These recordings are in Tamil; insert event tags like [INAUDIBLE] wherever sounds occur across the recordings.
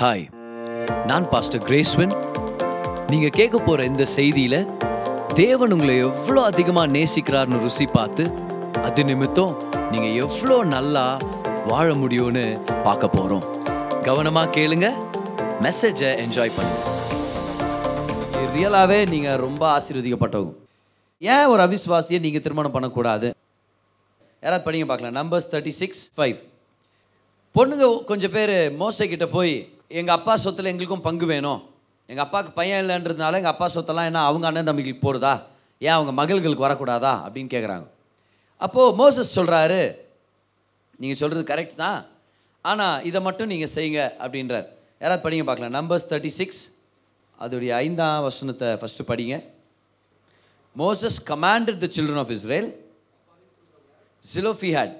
ஹாய் நான் பாஸ்டர் கிரேஸ்வன் நீங்கள் கேட்க போகிற இந்த செய்தியில் தேவன் உங்களை எவ்வளோ அதிகமாக நேசிக்கிறார்னு ருசி பார்த்து அது நிமித்தம் நீங்கள் எவ்வளோ நல்லா வாழ முடியும்னு பார்க்க போகிறோம் கவனமாக கேளுங்க மெசேஜை என்ஜாய் பண்ணுங்க. ரியலாகவே நீங்கள் ரொம்ப ஆசீர்வதிக்கப்பட்டவங்க. ஏன் ஒரு அவிஸ்வாசியை நீங்கள் திருமணம் பண்ணக்கூடாது? யாராவது படிங்க பார்க்கலாம். நம்பர்ஸ் தேர்ட்டி சிக்ஸ் ஃபைவ் பொண்ணுங்க கொஞ்சம் பேர் மோசைக்கிட்ட போய் எங்கள் அப்பா சொத்தில் எங்களுக்கும் பங்கு வேணும். எங்கள் அப்பாவுக்கு பையன் இல்லைன்றதுனால எங்கள் அப்பா சொத்தெல்லாம் என்ன அவங்க அண்ணன் தம்பிக்கு போடுதா? ஏன் அவங்க மகள்களுக்கு வரக்கூடாதா? அப்படின்னு கேட்குறாங்க அப்போது மோசஸ் சொல்கிறாரு நீங்கள் சொல்கிறது கரெக்ட் தான். ஆனால் இதை மட்டும் நீங்கள் செய்யுங்க அப்படின்றார். யாராவது படிங்க பார்க்கலாம். நம்பர்ஸ் தேர்ட்டி சிக்ஸ் அதோடைய ஐந்தாம் வசனத்தை ஃபஸ்ட்டு படிங்க. Moses commanded the children of Israel Zelophehad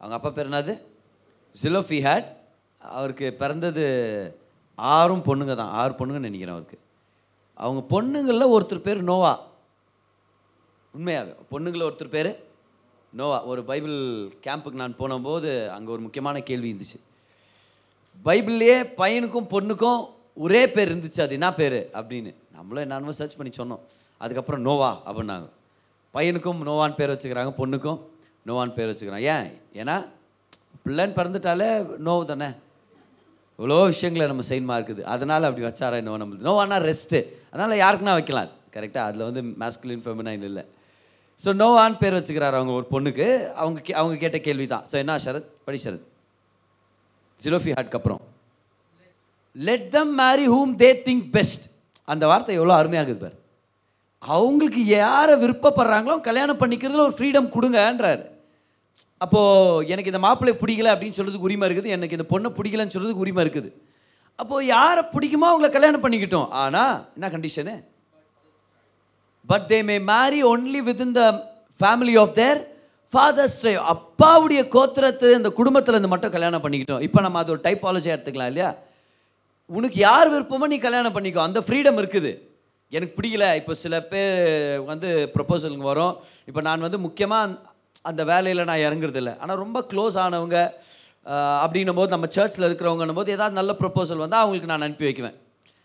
அவங்க அப்பா பேர் என்னது? ஜிலோஃபிஹாட் அவருக்கு பிறந்தது ஆறும் பொண்ணுங்க தான். ஆறு பொண்ணுங்கன்னு நினைக்கிறேன் அவருக்கு. அவங்க பொண்ணுங்களில் ஒருத்தர் பேர் நோவா. உண்மையாகவே பொண்ணுங்களில் ஒருத்தர் பேர் நோவா. ஒரு பைபிள் கேம்புக்கு நான் போனபோது அங்கே ஒரு முக்கியமான கேள்வி இருந்துச்சு. பைபிள்லேயே பையனுக்கும் பொண்ணுக்கும் ஒரே பேர் இருந்துச்சு. அது என்ன பேர்? அப்படின்னு. நம்மளும் என்னென்னமோ சர்ச் பண்ணி சொன்னோம். அதுக்கப்புறம் நோவா அப்படின்னாங்க. பையனுக்கும் நோவான் பேர் வச்சுக்கிறாங்க. பொண்ணுக்கும் நோவான் பேர் வச்சுக்கிறாங்க. ஏன்? ஏன்னா பிள்ளைன்னு பிறந்துட்டாலே நோவு தானே? இவ்வளோ விஷயங்களை நம்ம செய்யணுமா இருக்குது. அதனால் அப்படி வச்சாரா நோ நம்மளுக்கு. நோவானா ரெஸ்ட்டு அதனால் யாருக்குன்னா வைக்கலாம். கரெக்டாக அதில் வந்து மேஸ்குலின் ஃபெமினைன் இல்லை. ஸோ நோவான் பேர் வச்சுக்கிறாரு அவங்க ஒரு பொண்ணுக்கு. அவங்க கே- அவங்க கேட்ட கேள்வி தான் ஸோ என்ன சரத் படி சரத் ஜிலோஃபி ஹாட்க்கு அப்புறம். Let them marry whom they think best அந்த வார்த்தை எவ்வளோ அருமையாகுது பார். அவங்களுக்கு யாரை விருப்பப்படுறாங்களோ கல்யாணம் பண்ணிக்கிறதுல ஒரு ஃப்ரீடம் கொடுங்கன்றார். அப்போது எனக்கு இந்த மாப்பிள்ளை பிடிக்கல அப்படின்னு சொல்கிறதுக்கு உரிமை இருக்குது எனக்கு இந்த பொண்ணை பிடிக்கலன்னு சொல்கிறதுக்கு உரிமை இருக்குது. அப்போது யாரை பிடிக்குமோ அவங்கள கல்யாணம் பண்ணிக்கிட்டோம். ஆனால் என்ன condition but they may marry only within the family of their fathers tribe அப்பாவுடைய கோத்திரத்து இந்த குடும்பத்தில் இருந்து மட்டும் கல்யாணம் பண்ணிக்கிட்டோம். இப்போ நம்ம அது ஒரு டைப்பாலஜி எடுத்துக்கலாம் இல்லையா? உனக்கு யார் விருப்பமோ நீ கல்யாணம் பண்ணிக்கோ. அந்த ஃப்ரீடம் இருக்குது. எனக்கு பிடிக்கல. இப்போ சில பேர் வந்து ப்ரொப்போசலுங்க வரும். இப்போ நான் வந்து முக்கியமாக அந்த வேலையில் நான் இறங்குறதில்ல. ஆனால் ரொம்ப க்ளோஸ் ஆனவங்க அப்படின்னும் போது நம்ம சர்ச்சில் இருக்கிறவங்கன்னும் போது ஏதாவது நல்ல ப்ரொப்போசல் வந்தால் அவங்களுக்கு நான் அனுப்பி வைக்குவேன்.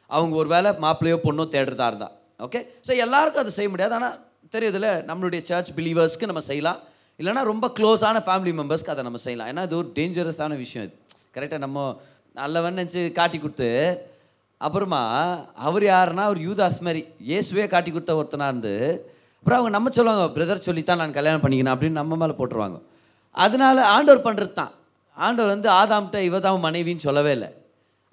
அவங்க ஒரு வேலை மாப்பிள்ளையோ பொண்ணோ தேடுறதா இருந்தா. ஓகே ஸோ எல்லாருக்கும் அது செய்ய முடியாது. ஆனால் தெரியுதுல்ல நம்மளுடைய சர்ச் பிலீவர்ஸ்க்கு நம்ம செய்யலாம். இல்லைனா ரொம்ப க்ளோஸான ஃபேமிலி மெம்பர்ஸ்க்கு அதை நம்ம செய்யலாம். ஏன்னா இது ஒரு டேஞ்சரஸான விஷயம் இது. கரெக்டாக நம்ம நல்லவன் நினச்சி காட்டி கொடுத்து அப்புறமா அவர் யாருன்னா அவர் யூதாஸ் மாதிரி இயேசுவே காட்டி கொடுத்த ஒருத்தனாக இருந்து அப்புறம் அவங்க நம்ம சொல்லுவாங்க பிரதர் சொல்லித்தான் நான் கல்யாணம் பண்ணிக்கணும் அப்படின்னு நம்ம மேலே போட்டுருவாங்க. அதனால ஆண்டவர் பண்ணுறது தான். ஆண்டவர் வந்து ஆதாம்கிட்ட இவ தான் மனைவின்னு சொல்லவே இல்லை.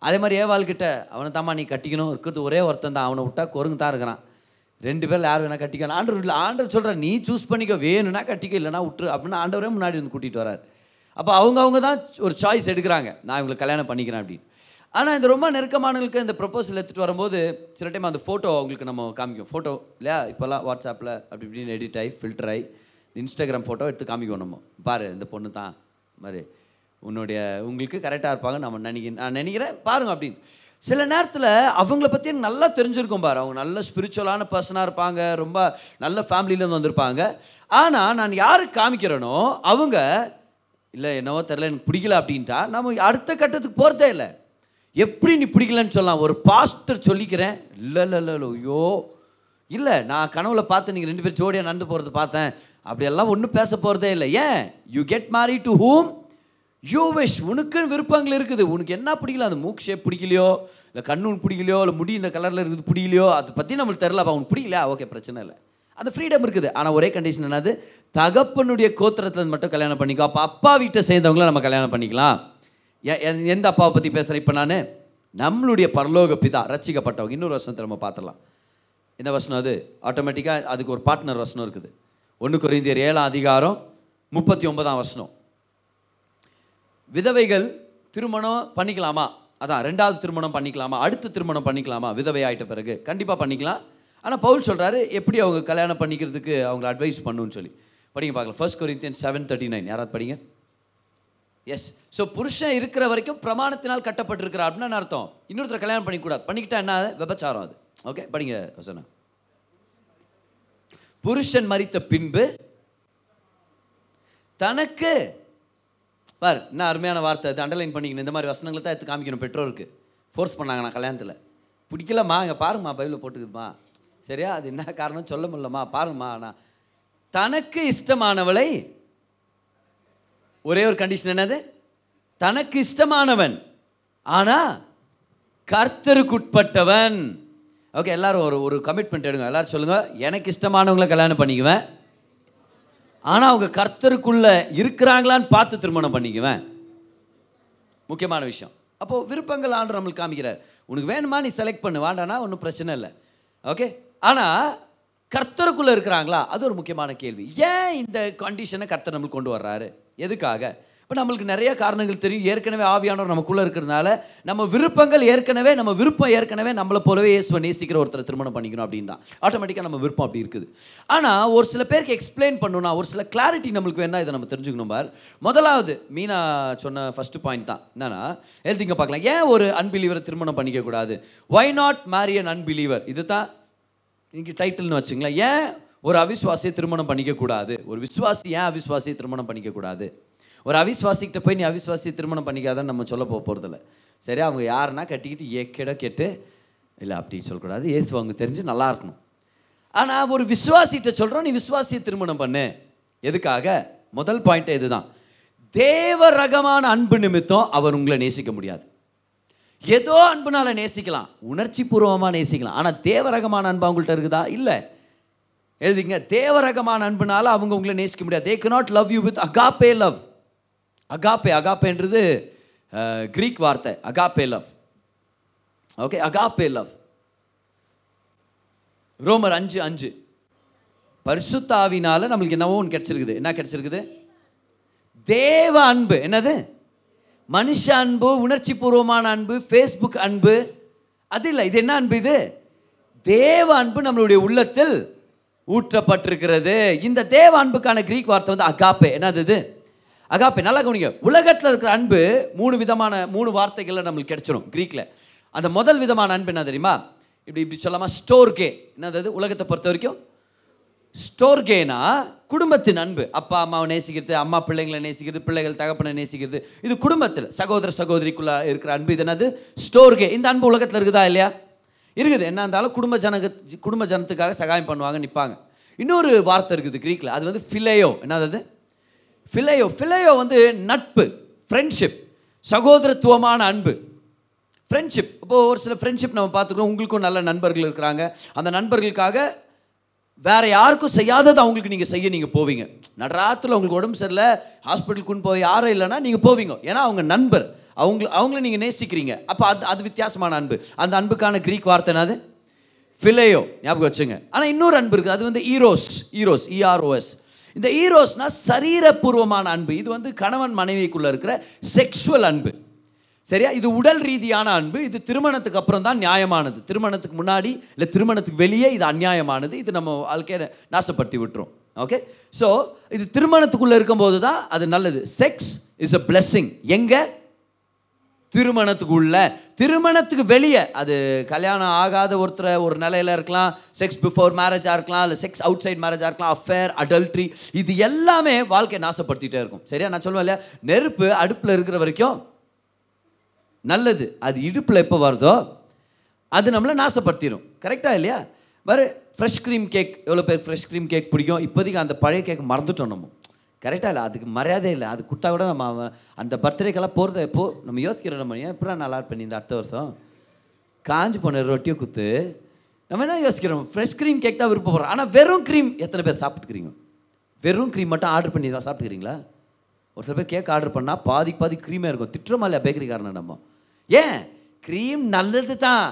அதே மாதிரி ஏவாள்கிட்ட அவனை தாம்மா நீ கட்டிக்கணும். இருக்கிறது ஒரே ஒருத்தன் தான். அவனை விட்டா குரங்கு தான் இருக்கிறான். ரெண்டு பேரில் யார் வேணால் கட்டிக்கலாம். ஆண்டவர் இல்லை ஆண்டவர் சொல்கிற நீ சூஸ் பண்ணிக்க. வேணும்னா கட்டிக்க இல்லைனா விட்டுரு அப்படின்னு ஆண்டவரே முன்னாடி வந்து கூட்டிகிட்டு வரார் அப்போ அவங்க அவங்க தான் ஒரு சாய்ஸ் எடுக்கிறாங்க. நான் இவங்களை கல்யாணம் பண்ணிக்கிறேன் அப்படின்னு. ஆனால் இந்த ரொம்ப நெருக்கமானவங்களுக்கு இந்த ப்ரப்போசல் எடுத்துகிட்டு வரும்போது சில டைம் அந்த ஃபோட்டோ அவங்களுக்கு நம்ம காமிக்கும். ஃபோட்டோ இல்லையா? இப்போல்லாம் வாட்ஸ்அப்பில் அப்படி இப்படின்னு எடிட் ஆகி ஃபில்டர் ஆகி இன்ஸ்டாகிராம் ஃபோட்டோ எடுத்து காமிக்கும் நம்ம. பாரு இந்த பொண்ணு தான். மாதிரி உன்னுடைய உங்களுக்கு கரெக்டாக இருப்பாங்க நம்ம நினைக்க நான் நினைக்கிறேன் பாருங்க அப்படின்னு. சில நேரத்தில் அவங்கள பற்றி எனக்கு நல்லா தெரிஞ்சிருக்கும் பாரு. அவங்க நல்ல ஸ்பிரிச்சுவலான பர்சனாக இருப்பாங்க ரொம்ப நல்ல ஃபேமிலியிலேருந்து வந்திருப்பாங்க. ஆனால் நான் யாருக்கு காமிக்கிறேனோ அவங்க இல்லை என்னவோ தெரில எனக்கு பிடிக்கல அப்படின்ட்டா நம்ம அடுத்த கட்டத்துக்கு போகிறதே இல்லை. எப்படி நீ பிடிக்கலன்னு சொல்லலாம். ஒரு பாஸ்டர் சொல்லிக்கிறேன். இல்லை இல்லை இல்லை ஐயோ. இல்லை நான் கனவுல பார்த்து நீங்கள் ரெண்டு பேரும் ஜோடியாக நடந்து போகிறது பார்த்தேன். அப்படியெல்லாம் ஒன்றும் பேச போகிறதே இல்லை. ஏன்? You get marry to whom you wish உனக்குன்னு விருப்பங்கள் இருக்குது. உனக்கு என்ன பிடிக்கல? அந்த மூக் ஷேப் பிடிக்கலையோ? இல்லை கண்ணு பிடிக்கலையோ? இல்லை முடி இந்த கலரில் இருக்குது பிடிக்கலையோ? அதை பற்றி நம்மளுக்கு தெரிலப்பா உனக்கு பிடிக்கல ஓகே பிரச்சனை இல்லை. அந்த ஃப்ரீடம் இருக்குது. ஆனால் ஒரே கண்டிஷன் என்னது? தகப்பனுடைய கோத்திரத்தில் மட்டும் கல்யாணம் பண்ணிக்கோ. அப்போ அப்பா வீட்டை சேர்ந்தவங்கள நம்ம கல்யாணம் பண்ணிக்கலாம். எந்த அப்பாவை பற்றி பேசுகிறேன் இப்போ நான் நம்மளுடைய பரலோக பிதா ரசிக்கப்பட்டவங்க இன்னொரு வசனத்தை நம்ம பார்த்துடலாம். இந்த வசனம் அது? ஆட்டோமேட்டிக்காக அதுக்கு ஒரு பார்ட்னர் வசனம் இருக்குது. ஒன்று குறைந்தியர் ஏழாம் அதிகாரம் முப்பத்தி ஒன்பதாம் வசனம். விதவைகள் திருமணம் பண்ணிக்கலாமா? அதான் ரெண்டாவது திருமணம் பண்ணிக்கலாமா? அடுத்த திருமணம் பண்ணிக்கலாமா? விதவை ஆகிட்ட பிறகு. கண்டிப்பாக பண்ணிக்கலாம். ஆனால் பவுல் சொல்கிறாரு எப்படி அவங்க கல்யாணம் பண்ணிக்கிறதுக்கு அவங்களை அட்வைஸ் பண்ணுன்னு சொல்லி. படிங்க பார்க்கலாம். First Corinthian seven thirty nine யாராவது படிங்க? எஸ் ஸோ புருஷன் இருக்கிற வரைக்கும் பிரமாணத்தினால் கட்டப்பட்டிருக்கிறார் அப்படின்னு அர்த்தம். இன்னொருத்தர் கல்யாணம் பண்ணிக்கூடாது. பண்ணிக்கிட்டா என்ன விபச்சாரம் அது ஓகே படிங்க வசனம் புருஷன் மறித்த பின்பு தனக்கு பார் என்ன அருமையான வார்த்தை அது. அண்டர்லைன் பண்ணிக்கணும். இந்த மாதிரி வசனங்களை தான் எடுத்து காமிக்கணும். பெற்றோருக்கு. ஃபோர்ஸ் பண்ணாங்க நான் கல்யாணத்தில். பிடிக்கலம்மா இங்கே பாருங்கம்மா பைபிளில் போட்டுக்குதுமா. சரியா? அது என்ன காரணம் சொல்ல முடியலம்மா. பாருங்கம்மா நான் தனக்கு இஷ்டமானவளை ஒரே ஒரு கண்டிஷன் என்னது? தனக்கு இஷ்டமானவன். ஆனால் கர்த்தருக்குட்பட்டவன். ஓகே எல்லாரும் ஒரு ஒரு கமிட்மெண்ட் எடுங்க. எல்லாரும் சொல்லுங்க எனக்கு இஷ்டமானவங்களை கல்யாணம் பண்ணிக்குவேன். ஆனால் அவங்க கர்த்தருக்குள்ள இருக்கிறாங்களான்னு பார்த்து திருமணம் பண்ணிக்குவேன். முக்கியமான விஷயம். அப்போது விருப்பங்கள் ஆண்டு நம்மளுக்கு காமிக்கிறார். உனக்கு வேணுமா? நீ செலக்ட் பண்ணு. வேண்டானா ஒன்றும் பிரச்சனை இல்லை. ஓகே ஆனால் கர்த்தருக்குள்ளே இருக்கிறாங்களா? அது ஒரு முக்கியமான கேள்வி. ஏன் இந்த கண்டிஷனை கர்த்தர் நம்மளுக்கு கொண்டு வர்றாரு? எதுக்காக? இப்போ நம்மளுக்கு நிறைய காரணங்கள் தெரியும். ஏற்கனவே ஆவியானவர் நமக்குள்ளே இருக்கிறதுனால நம்ம விருப்பங்கள் ஏற்கனவே நம்ம விருப்பம் ஏற்கனவே நம்மளை போலவே இயேசுவை நேசிக்கிற ஒருத்தரை திருமணம் பண்ணிக்கணும் அப்படின்னு தான் ஆட்டோமேட்டிக்காக நம்ம விருப்பம் அப்படி இருக்குது. ஆனால் ஒரு சில பேருக்கு எக்ஸ்பிளைன் பண்ணணும்னா ஒரு சில கிளாரிட்டி நம்மளுக்கு வேணால் இதை நம்ம தெரிஞ்சுக்கணும் பார். முதலாவது மீனா சொன்ன ஃபஸ்ட்டு பாயிண்ட் தான். என்னன்னா எழுதிங்க பார்க்கலாம். ஏன் ஒரு அன்பிலீவரை திருமணம் பண்ணிக்கக்கூடாது? Why not marry an unbeliever இது தான் இங்கே டைட்டில்னு வச்சுங்களேன் ஏன் ஒரு அவிஸ்வாசியை திருமணம் பண்ணிக்கக்கூடாது ஒரு விஸ்வாசி ஏன் அவிஸ்வாசியை திருமணம் பண்ணிக்க கூடாது? ஒரு அவிஸ்வாசிக்கிட்ட போய் நீ அவிஸ்வாசியை திருமணம் பண்ணிக்காதான்னு நம்ம சொல்ல போக போகிறதில்ல சரி அவங்க யாருன்னா கட்டிக்கிட்டு ஏக்கேட கேட்டு இல்லை அப்படி சொல்லக்கூடாது. ஏசு அவங்க தெரிஞ்சு நல்லா இருக்கணும். ஆனால் ஒரு விஸ்வாசிகிட்ட சொல்கிறோம் நீ விஸ்வாசியை திருமணம் பண்ணு. எதுக்காக? முதல் பாயிண்ட் இதுதான். தேவ ரகமான அன்பு நிமித்தம் அவர் உங்களை நேசிக்க முடியாது. ஏதோ அன்புனால நேசிக்கலாம். உணர்ச்சி பூர்வமாக நேசிக்கலாம். ஆனால் தேவரகமான அன்பு அவங்கள்ட்ட இருக்குதா? இல்லை. எழுதிங்க தேவரகமான அன்புனால அவங்க உங்களை நேசிக்க முடியாது. They not love you with agape love agape அகாப்பேன்றது Greek Greek வார்த்தை. Agape love okay agape love ரோமர் அஞ்சு அஞ்சு. பரிசுத்தாவினால நம்மளுக்கு என்னவோ ஒன்று கிடச்சிருக்குது. என்ன கிடச்சிருக்குது? தேவ அன்பு. என்னது? மனுஷ அன்பு உணர்ச்சி பூர்வமான அன்பு ஃபேஸ்புக் அன்பு. அது இல்லை இது என்ன அன்பு இது? தேவ அன்பு நம்மளுடைய உள்ளத்தில் ஊற்றப்பட்டிருக்கிறது. இந்த தேவ அன்புக்கான கிரீக் வார்த்தை வந்து அகாப்பே என்னது இது? அகாப்பே நல்லா கவனிங்க. உலகத்தில் இருக்கிற அன்பு மூணு விதமான மூணு வார்த்தைகளில் நம்மளுக்கு கிடைச்சிரும் கிரீக்கில் அந்த முதல் விதமான அன்பு என்ன தெரியுமா? இப்படி இப்படி சொல்லாமா ஸ்டோர்கே என்னது அது? உலகத்தை பொறுத்த வரைக்கும். ஸ்டோர்கேனா குடும்பத்தின் அன்பு. அப்பா அம்மாவை நேசிக்கிறது அம்மா பிள்ளைங்களை நேசிக்கிறது பிள்ளைகள் தகப்பனை நேசிக்கிறது. இது குடும்பத்தில் சகோதர சகோதரிக்குள்ள இருக்கிற அன்பு இது என்னது? ஸ்டோர்கே இந்த அன்பு உலகத்தில் இருக்குதா இல்லையா? இருக்குது. என்ன இருந்தாலும் குடும்ப ஜனக குடும்ப ஜனத்துக்காக சகாயம் பண்ணுவாங்க நிற்பாங்க இன்னொரு வார்த்தை இருக்குது க்ரீக்கில் அது வந்து ஃபிலேயோ என்னது அது? ஃபிலேயோ ஃபிலேயோ வந்து நட்பு ஃப்ரெண்ட்ஷிப் சகோதரத்துவமான அன்பு. ஃப்ரெண்ட்ஷிப் இப்போது ஒரு சில ஃப்ரெண்ட்ஷிப் நம்ம பார்த்துக்கிறோம். உங்களுக்கும் நல்ல நண்பர்கள் இருக்கிறாங்க. அந்த நண்பர்களுக்காக வேறு யாருக்கும் செய்யாதது அவங்களுக்கு நீங்கள் செய்ய நீங்கள் போவீங்க. நடராத்தில் உங்களுக்கு உடம்பு சரியில்லை ஹாஸ்பிட்டலுக்குன்னு போய் யாரும் இல்லைன்னா நீங்கள் போவீங்க. ஏன்னா அவங்க நண்பர். அவங்க அவங்கள நீங்கள் நேசிக்கிறீங்க. அப்போ அது அது வித்தியாசமான அன்பு. அந்த அன்புக்கான க்ரீக் வார்த்தை என்னது? ஃபிலேயோ ஞாபகம் வச்சுங்க. ஆனால் இன்னொரு அன்பு இருக்குது. அது வந்து ஈரோஸ் ஈரோஸ் இஆர்ஓஎஸ் இந்த ஈரோஸ்னா சரீரபூர்வமான அன்பு. இது வந்து கணவன் மனைவிக்குள்ளே இருக்கிற செக்ஷுவல் அன்பு. சரியா? இது உடல் ரீதியான அன்பு. இது திருமணத்துக்கு அப்புறம் தான் நியாயமானது. திருமணத்துக்கு முன்னாடி இல்லை திருமணத்துக்கு வெளியே இது அநியாயமானது இது நம்ம வாழ்க்கையை நாசப்படுத்தி விட்டுரும். ஓகே ஸோ இது திருமணத்துக்குள்ளே இருக்கும்போது தான் அது நல்லது. Sex is a blessing. எங்கே? திருமணத்துக்குள்ள திருமணத்துக்கு வெளியே அது கல்யாணம் ஆகாத ஒருத்தரை ஒரு நிலையில இருக்கலாம் செக்ஸ் பிஃபோர் மேரேஜாக இருக்கலாம் இல்லை செக்ஸ் அவுட் சைட் மேரேஜாக இருக்கலாம் அஃபேர் அடல்ட்ரி இது எல்லாமே வாழ்க்கையை நாசப்படுத்திகிட்டே இருக்கும். சரியா? நான் சொல்லுவேன் இல்லையா? நெருப்பு அடுப்பில் இருக்கிற வரைக்கும் நல்லது. அது இடுப்பில் எப்போ வருதோ அது நம்மளை நாசப்படுத்திடும். கரெக்டாக இல்லையா? வேறு ஃப்ரெஷ் க்ரீம் கேக் எவ்வளோ பேர் ஃப்ரெஷ் க்ரீம் கேக் பிடிக்கும்? இப்போதைக்கு அந்த பழைய கேக் மறந்துட்டோம் நம்ம. கரெக்டாக இல்லை? அதுக்கு மரியாதை இல்லை. அது கொடுத்தா கூட நம்ம அந்த பர்த்டேக்கெல்லாம் போகிறத எப்போ நம்ம யோசிக்கிறோம். நம்ம ஏன் எப்படா நல்லா பண்ணி இந்த அடுத்த வருஷம்? காஞ்சி போன ரொட்டியை குத்து. நம்ம என்ன யோசிக்கிறோம்? ஃப்ரெஷ் க்ரீம் கேக் தான் விருப்பப்படுறோம் ஆனால் வெறும் க்ரீம் எத்தனை பேர் சாப்பிட்டுக்கிறீங்க? வெறும் க்ரீம் மட்டும் ஆர்டர் பண்ணி தான் சாப்பிட்டுக்கிறீங்களா? ஒரு சில பேர் கேக் ஆர்டர் பண்ணால் பாதி பாதி க்ரீமே இருக்கும். திட்டுறோமா இல்லையா பேக்கரிக்காரனை நம்ம? ஏன்? க்ரீம் நல்லது தான்.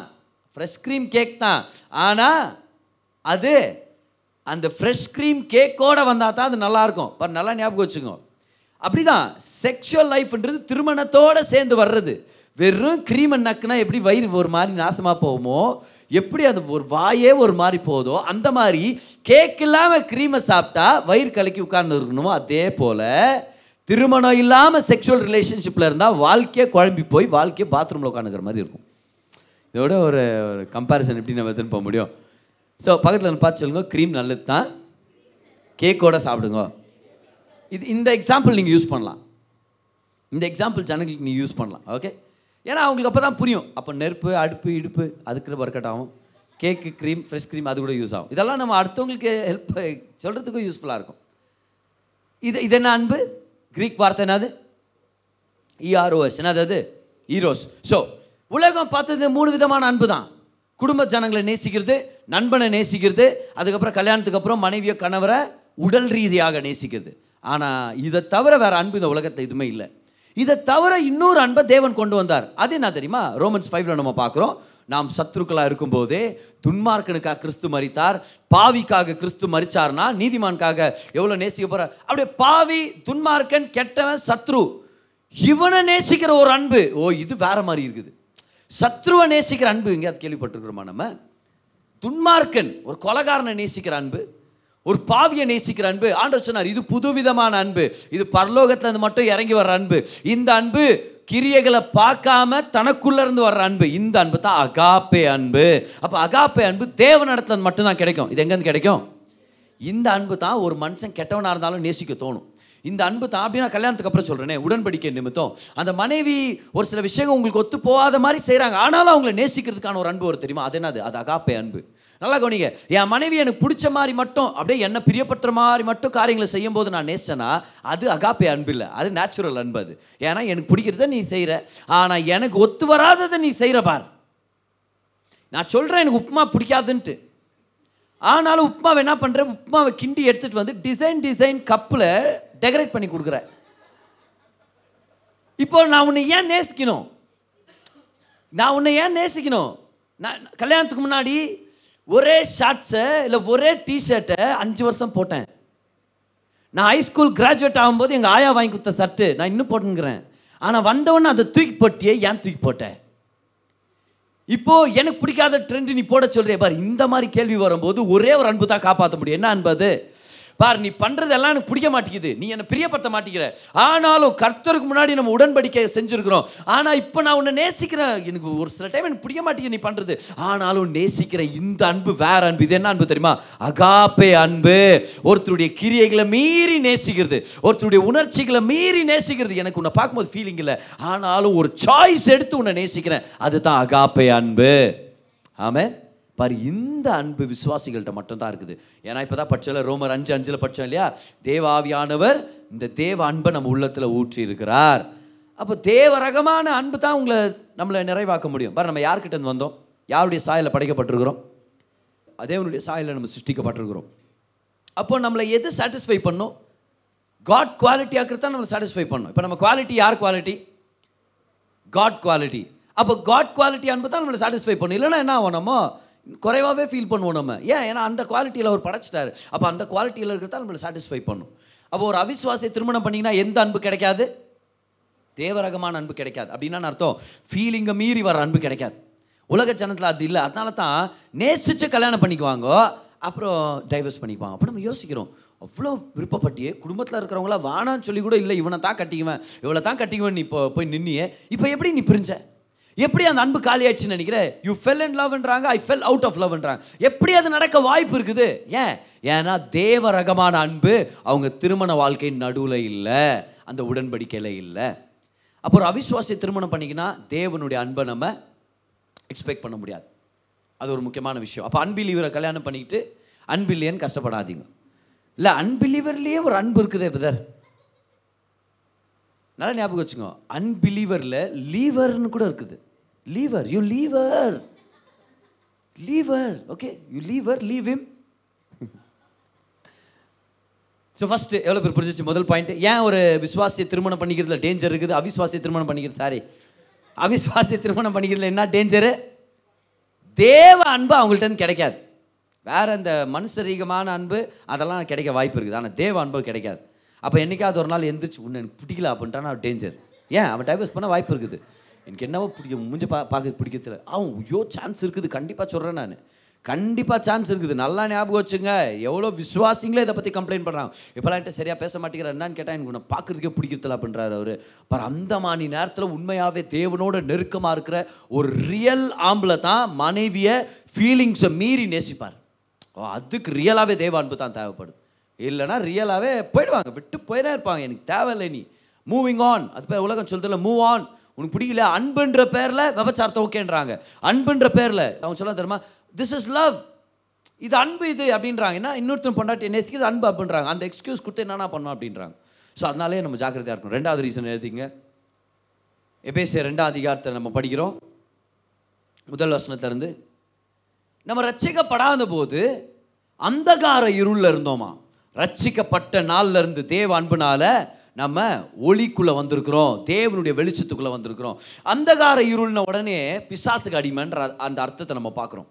ஃப்ரெஷ் க்ரீம் கேக் தான். ஆனால் அது அந்த ஃப்ரெஷ் க்ரீம் கேக்கோடு வந்தால் தான் அது நல்லாயிருக்கும். பாரு நல்லா ஞாபகம் வச்சுக்கோ. அப்படிதான் செக்ஷுவல் லைஃப்ன்றது திருமணத்தோடு சேர்ந்து வர்றது. வெறும் க்ரீமை நக்குனா எப்படி வயிறு ஒரு மாதிரி நாசமாக போகுமோ எப்படி அது ஒரு வாயே ஒரு மாதிரி போதோ அந்த மாதிரி கேக் இல்லாமல் க்ரீமை சாப்பிட்டா வயிறு கலக்கி உட்கார்ந்து இருக்கணுமோ அதே போல் திருமணம் இல்லாமல் செக்ஷுவல் ரிலேஷன்ஷிப்பில் இருந்தால் வாழ்க்கையே குழம்பி போய் வாழ்க்கையே பாத்ரூமில் உட்காந்துக்கிற மாதிரி இருக்கும். இதோட ஒரு ஒரு கம்பேரிசன் எப்படி நம்ம எடுத்துன்னு போக முடியும்? ஸோ பக்கத்தில் பார்த்து சொல்லுங்க க்ரீம் நல்லது தான் கேக்கோட சாப்பிடுங்க. இது இந்த எக்ஸாம்பிள் நீங்கள் யூஸ் பண்ணலாம். இந்த எக்ஸாம்பிள் சேனலுக்கு நீங்கள் யூஸ் பண்ணலாம் ஓகே ஏன்னா அவங்களுக்கு அப்போ தான் புரியும். அப்போ நெருப்பு அடுப்பு இடுப்பு அதுக்கு ஒர்க் அவுட் ஆகும். கேக்கு க்ரீம் ஃப்ரெஷ் க்ரீம் அது கூட யூஸ் ஆகும். இதெல்லாம் நம்ம அடுத்தவங்களுக்கு ஹெல்ப் சொல்கிறதுக்கும் யூஸ்ஃபுல்லாக இருக்கும். இது இது என்ன அன்பு? க்ரீக் வார்த்தை என்னது? இஆர்ஓஎஸ் என்னது அது? ஈரோஸ் ஸோ உலகம் பார்த்தது மூணு விதமான அன்பு தான் குடும்ப ஜனங்களை நேசிக்கிறது நண்பனை நேசிக்கிறது அதுக்கப்புறம் கல்யாணத்துக்கு அப்புறம் மனைவியோ கணவரை உடல் ரீதியாக நேசிக்கிறது. ஆனால் இதை தவிர வேற அன்பு இந்த உலகத்தை எதுவுமே இல்லை. இதை தவிர இன்னொரு அன்பை தேவன் கொண்டு வந்தார். அது என்ன தெரியுமா? ரோமன்ஸ் ஃபைவ்ல நம்ம பார்க்குறோம். நாம் சத்ருக்களாக இருக்கும்போதே துன்மார்க்கனுக்காக கிறிஸ்து மரித்தார். பாவிக்காக கிறிஸ்து மறிச்சார்னா நீதிமான்காக எவ்வளோ நேசிக்க போகிறார் அப்படியே பாவி துன்மார்க்கன் கெட்டவன் சத்ரு. இவனை நேசிக்கிற ஒரு அன்பு. ஓ இது வேற மாதிரி இருக்குது. சத்ருவை நேசிக்கிற அன்பு எங்கேயாவது கேள்விப்பட்டிருக்கிறோமா நம்ம? துன்மார்க்கன் ஒரு கொலகாரனை நேசிக்கிற அன்பு ஒரு பாவியை நேசிக்கிற அன்பு. ஆண்டவர் சொன்னார் இது புதுவிதமான அன்பு. இது பரலோகத்தில் இருந்து மட்டும் இறங்கி வர்ற அன்பு. இந்த அன்பு கிரியைகளை பார்க்காம தனக்குள்ள இருந்து வர்ற அன்பு. இந்த அன்பு தான் அகாப்பே அன்பு. அப்போ அகாப்பே அன்பு தேவனிடத்துல இருந்து மட்டும்தான் கிடைக்கும். இது எங்கேருந்து கிடைக்கும்? இந்த அன்பு தான் ஒரு மனுஷன் கெட்டவனாக இருந்தாலும் நேசிக்க தோணும். இந்த அன்பு தான் அப்படின்னா கல்யாணத்துக்கு அப்புறம் சொல்கிறேனே உடன்படிக்கை நிமித்தம். அந்த மனைவி ஒரு சில விஷயங்கள் உங்களுக்கு ஒத்து போகாத மாதிரி செய்கிறாங்க ஆனாலும் அவங்களை நேசிக்கிறதுக்கான ஒரு அன்பு வரும் தெரியுமா? அது என்னது? அது அகாப்பே அன்பு. நல்லா கவனிங்க. என் மனைவி எனக்கு பிடிச்ச மாதிரி மட்டும் அப்படியே என்ன பிரியப்படுற மாதிரி மட்டும் காரியங்களை செய்யும் போது நான் நேசிச்சேன்னா அது அகாப்பே அன்பு இல்லை. அது நேச்சுரல் அன்பு அது. ஏன்னா எனக்கு பிடிக்கிறத நீ செய்கிற ஆனால் எனக்கு ஒத்து வராததை நீ செய்கிற பார். நான் சொல்கிறேன் எனக்கு உப்புமா பிடிக்காதுன்ட்டு. ஆனாலும் உப்புமாவை என்ன பண்ணுறேன் உப்புமாவை கிண்டி எடுத்துகிட்டு வந்து டிசைன் டிசைன் கப்பில் டெக்கரேட் பண்ணி கொடுக்குற இப்போ நான் உன்னை ஏன் நேசிக்கணும்? நான் உன்னை ஏன் நேசிக்கணும்? நான் கல்யாணத்துக்கு முன்னாடி ஒரே ஷார்ட்ஸை இல்லை ஒரே டிஷர்ட்டை அஞ்சு வருஷம் போட்டேன். நான் ஹைஸ்கூல் கிராஜுவேட் ஆகும்போது எங்கள் ஆயா வாங்கி கொடுத்த ஷர்ட்டு நான் இன்னும் போட்டுங்கிறேன் ஆனால் வந்தவொடனே அதை தூக்கி போட்டியே ஏன் தூக்கி போட்டேன்? இப்போ எனக்கு பிடிக்காத ட்ரெண்டு நீ போட சொல்கிறே பார் இந்த மாதிரி கேள்வி வரும்போது ஒரே ஒரு அன்பு தான் காப்பாற்ற முடியும். என்ன அன்பு அது? பார் நீ பண்ணுறதெல்லாம் எனக்கு பிடிக்க மாட்டேங்குது. நீ என்னை பிரியப்படுத்த மாட்டேங்கிற. ஆனாலும் கர்த்தருக்கு முன்னாடி நம்ம உடன்படிக்கை செஞ்சுருக்குறோம். ஆனால் இப்போ நான் உன்னை நேசிக்கிறேன். எனக்கு ஒரு சில டைம் எனக்கு பிடிக்க மாட்டேங்குது நீ பண்ணுறது ஆனாலும் நேசிக்கிற இந்த அன்பு வேற அன்பு. இது என்ன அன்பு தெரியுமா? அகாப்பே அன்பு. ஒருத்தருடைய கிரியைகளை மீறி நேசிக்கிறது. ஒருத்தருடைய உணர்ச்சிகளை மீறி நேசிக்கிறது. எனக்கு உன்னை பார்க்கும்போது ஃபீலிங் இல்லை. ஆனாலும் ஒரு சாய்ஸ் எடுத்து உன்னை நேசிக்கிறேன். அதுதான் அகாப்பே அன்பு. ஆமாம் பாரு இந்த அன்பு விசுவாசிகள்கிட்ட மட்டும்தான் இருக்குது. ஏன்னா இப்போ தான் படிச்சல ரோமர் அஞ்சு அஞ்சில் படித்தோம் இல்லையா? தேவாவியானவர் இந்த தேவ அன்பை நம்ம உள்ளத்தில் ஊற்றி இருக்கிறார் அப்போ தேவரகமான அன்பு தான் உங்களை நம்மளை நிறைவாக்க முடியும். பாரு நம்ம யார்கிட்ட வந்தோம்? யாருடைய சாயலில் படைக்கப்பட்டிருக்கிறோம்? தேவனுடைய சாயலில் நம்ம சிருஷ்டிக்கப்பட்டிருக்கிறோம். அப்போ நம்மளை எது சாட்டிஸ்ஃபை பண்ணும்? காட் குவாலிட்டி ஆக்கிறது தான் நம்மளை சாட்டிஸ்ஃபை பண்ணும். இப்போ நம்ம குவாலிட்டி யார் குவாலிட்டி காட் குவாலிட்டி அப்போ காட் குவாலிட்டி அன்பு தான் நம்மளை சாட்டிஸ்ஃபை பண்ணும். இல்லைன்னா என்ன ஆகும் நம்ம? குறைவாகவே ஃபீல் பண்ணுவோம் நம்ம. ஏன்? ஏன்னா அந்த குவாலிட்டியில் அவர் படைச்சிட்டாரு. அப்போ அந்த குவாலிட்டியில் இருக்கிறதா நம்மளை சாட்டிஸ்ஃபை பண்ணும். அப்போ ஒரு அவிஸ்வாசியை திருமணம் பண்ணிங்கன்னா எந்த அன்பு கிடைக்காது? தேவரகமான அன்பு கிடைக்காது. அப்படின்னா அர்த்தம்? ஃபீலிங்கை மீறி வர அன்பு கிடைக்காது. உலக ஜனத்தில் அது இல்லை. அதனால தான் நேசித்து கல்யாணம் பண்ணிக்குவாங்க அப்புறம் டைவர்ஸ் பண்ணிக்குவாங்க. அப்போ நம்ம யோசிக்கிறோம் அவ்வளோ விருப்பப்பட்டியே குடும்பத்தில் இருக்கிறவங்கள வானான்னு சொல்லி கூட இல்லை இவனை தான் கட்டிக்குவேன் இவளை தான் கட்டிக்குவேன் நீ இப்போ போய் நின்னியே இப்போ எப்படி நீ பிரிஞ்ச? எப்படி அந்த அன்பு காலி ஆயிடுச்சுன்னு யூ ஃபெல் அண்ட் லவ்ன்றாங்க ஐ ஃபெல் அவுட் ஆஃப் லவ்ன்றாங்க எப்படி அது நடக்க வாய்ப்பு இருக்குது? ஏன்? ஏன்னா தேவ ரகமான அன்பு அவங்க திருமண வாழ்க்கையின் நடுவில் இல்லை அந்த உடன்படிக்கையில் இல்லை. அப்புறம் அவிஸ்வாசிய திருமணம் பண்ணிக்கினா தேவனுடைய அன்பை நம்ம எக்ஸ்பெக்ட் பண்ண முடியாது. அது ஒரு முக்கியமான விஷயம். அப்போ அன்பிலீவரை கல்யாணம் பண்ணிக்கிட்டு அன்பில்லியன்னு கஷ்டப்படாதீங்க. இல்லை அன்பிலீவர்லேயே ஒரு அன்பு இருக்குதே பிரதர் நல்லா ஞாபகம் வச்சுக்கோ. அன்பிலீவரில் லீவர்னு கூட இருக்குது. Leaver you leaver leaver okay you leaver leave him. So first எவ்வளோ பேர் புரிஞ்சிச்சு? முதல் பாயிண்ட் ஏன் ஒரு விஸ்வாசிய திருமணம் பண்ணிக்கிறதுல டேஞ்சர் இருக்குது? அவிஸ்வாசிய திருமணம் பண்ணிக்கிறது சாரி அவிஸ்வாசிய திருமணம் பண்ணிக்கிறதுல என்ன டேஞ்சரு தேவ அன்பு அவங்கள்ட்ட இருந்து கிடைக்காது. வேற இந்த மனுஷரீகமான அன்பு அதெல்லாம் கிடைக்க வாய்ப்பு இருக்குது. ஆனால் தேவ அன்பு கிடைக்காது. அப்போ என்றைக்காவது ஒரு நாள் எந்திரிச்சு உன்னை எனக்கு பிடிக்கல அப்படின்ட்டானா டேஞ்சர் ஏன்? அவன் டைவர்ஸ் பண்ண வாய்ப்பு இருக்குது. எனக்கு என்னவோ பிடிக்கும் மூஞ்ச பா பார்க்க பிடிக்கிறதுல அவன் ஐயோ சான்ஸ் இருக்குது. கண்டிப்பாக சொல்கிறேன் நான். கண்டிப்பாக சான்ஸ் இருக்குது. நல்லா ஞாபகம் வச்சுங்க. எவ்வளோ விசுவாசிங்களே இதை பற்றி கம்ப்ளைண்ட் பண்ணுறாங்க இப்போலாம் என்கிட்ட சரியாக பேச மாட்டேங்கிற என்னன்னு கேட்டால் எனக்கு உன்னை பார்க்குறதுக்கே பிடிக்கிறதில்ல அப்படின்றார் அவர். பாரு அந்த மாணி நேரத்தில் உண்மையாகவே தேவனோட நெருக்கமாக இருக்கிற ஒரு ரியல் ஆம்பளை தான் மனைவியை ஃபீலிங்ஸை மீறி நேசிப்பார். ஓ, அதுக்கு ரியலாகவே தேவ அன்பு தான் தேவைப்படுது. இல்லைன்னா ரியலாகவே போயிடுவாங்க. விட்டு போயிடே இருப்பாங்க. எனக்கு தேவையில்லை நீ. மூவிங் ஆன் அது பேர் உலகம் சொல்றதுல மூவ் ஆன் உனக்கு பிடிக்கல அன்புன்ற பேரில் விபச்சாரத்தை ஓகேன்றாங்க. அன்புன்ற பேரில் அவங்க சொல்ல தெரியுமா? திஸ் இஸ் லவ் இது அன்பு இது அப்படின்றாங்க. என்ன இன்னொருத்தன் பொண்டாட்டி நேசிக்கிறது அன்பு அப்படின்றாங்க அந்த எக்ஸ்கியூஸ் கொடுத்து என்னென்ன பண்ணும் அப்படின்றாங்க. ஸோ அதனாலே நம்ம ஜாக்கிரதையாக இருக்கணும். ரெண்டாவது ரீசன் எழுதிங்க. எபேசிய ரெண்டாம் அதிகாரத்தை நம்ம படிக்கிறோம். முதல் வசனத்திலேருந்து நம்ம ரட்சிக்கப்படாத போது அந்தகார இருளில் இருந்தோமா? ரட்சிக்கப்பட்ட நாள்லேருந்து தேவ அன்புனால நம்ம ஒளிக்குள்ளே வந்திருக்கிறோம் தேவனுடைய வெளிச்சத்துக்குள்ளே வந்திருக்கிறோம். அந்தகார இருள்ன உடனே பிசாசுக்கு அடிமைன்ற அந்த அர்த்தத்தை நம்ம பார்க்குறோம்.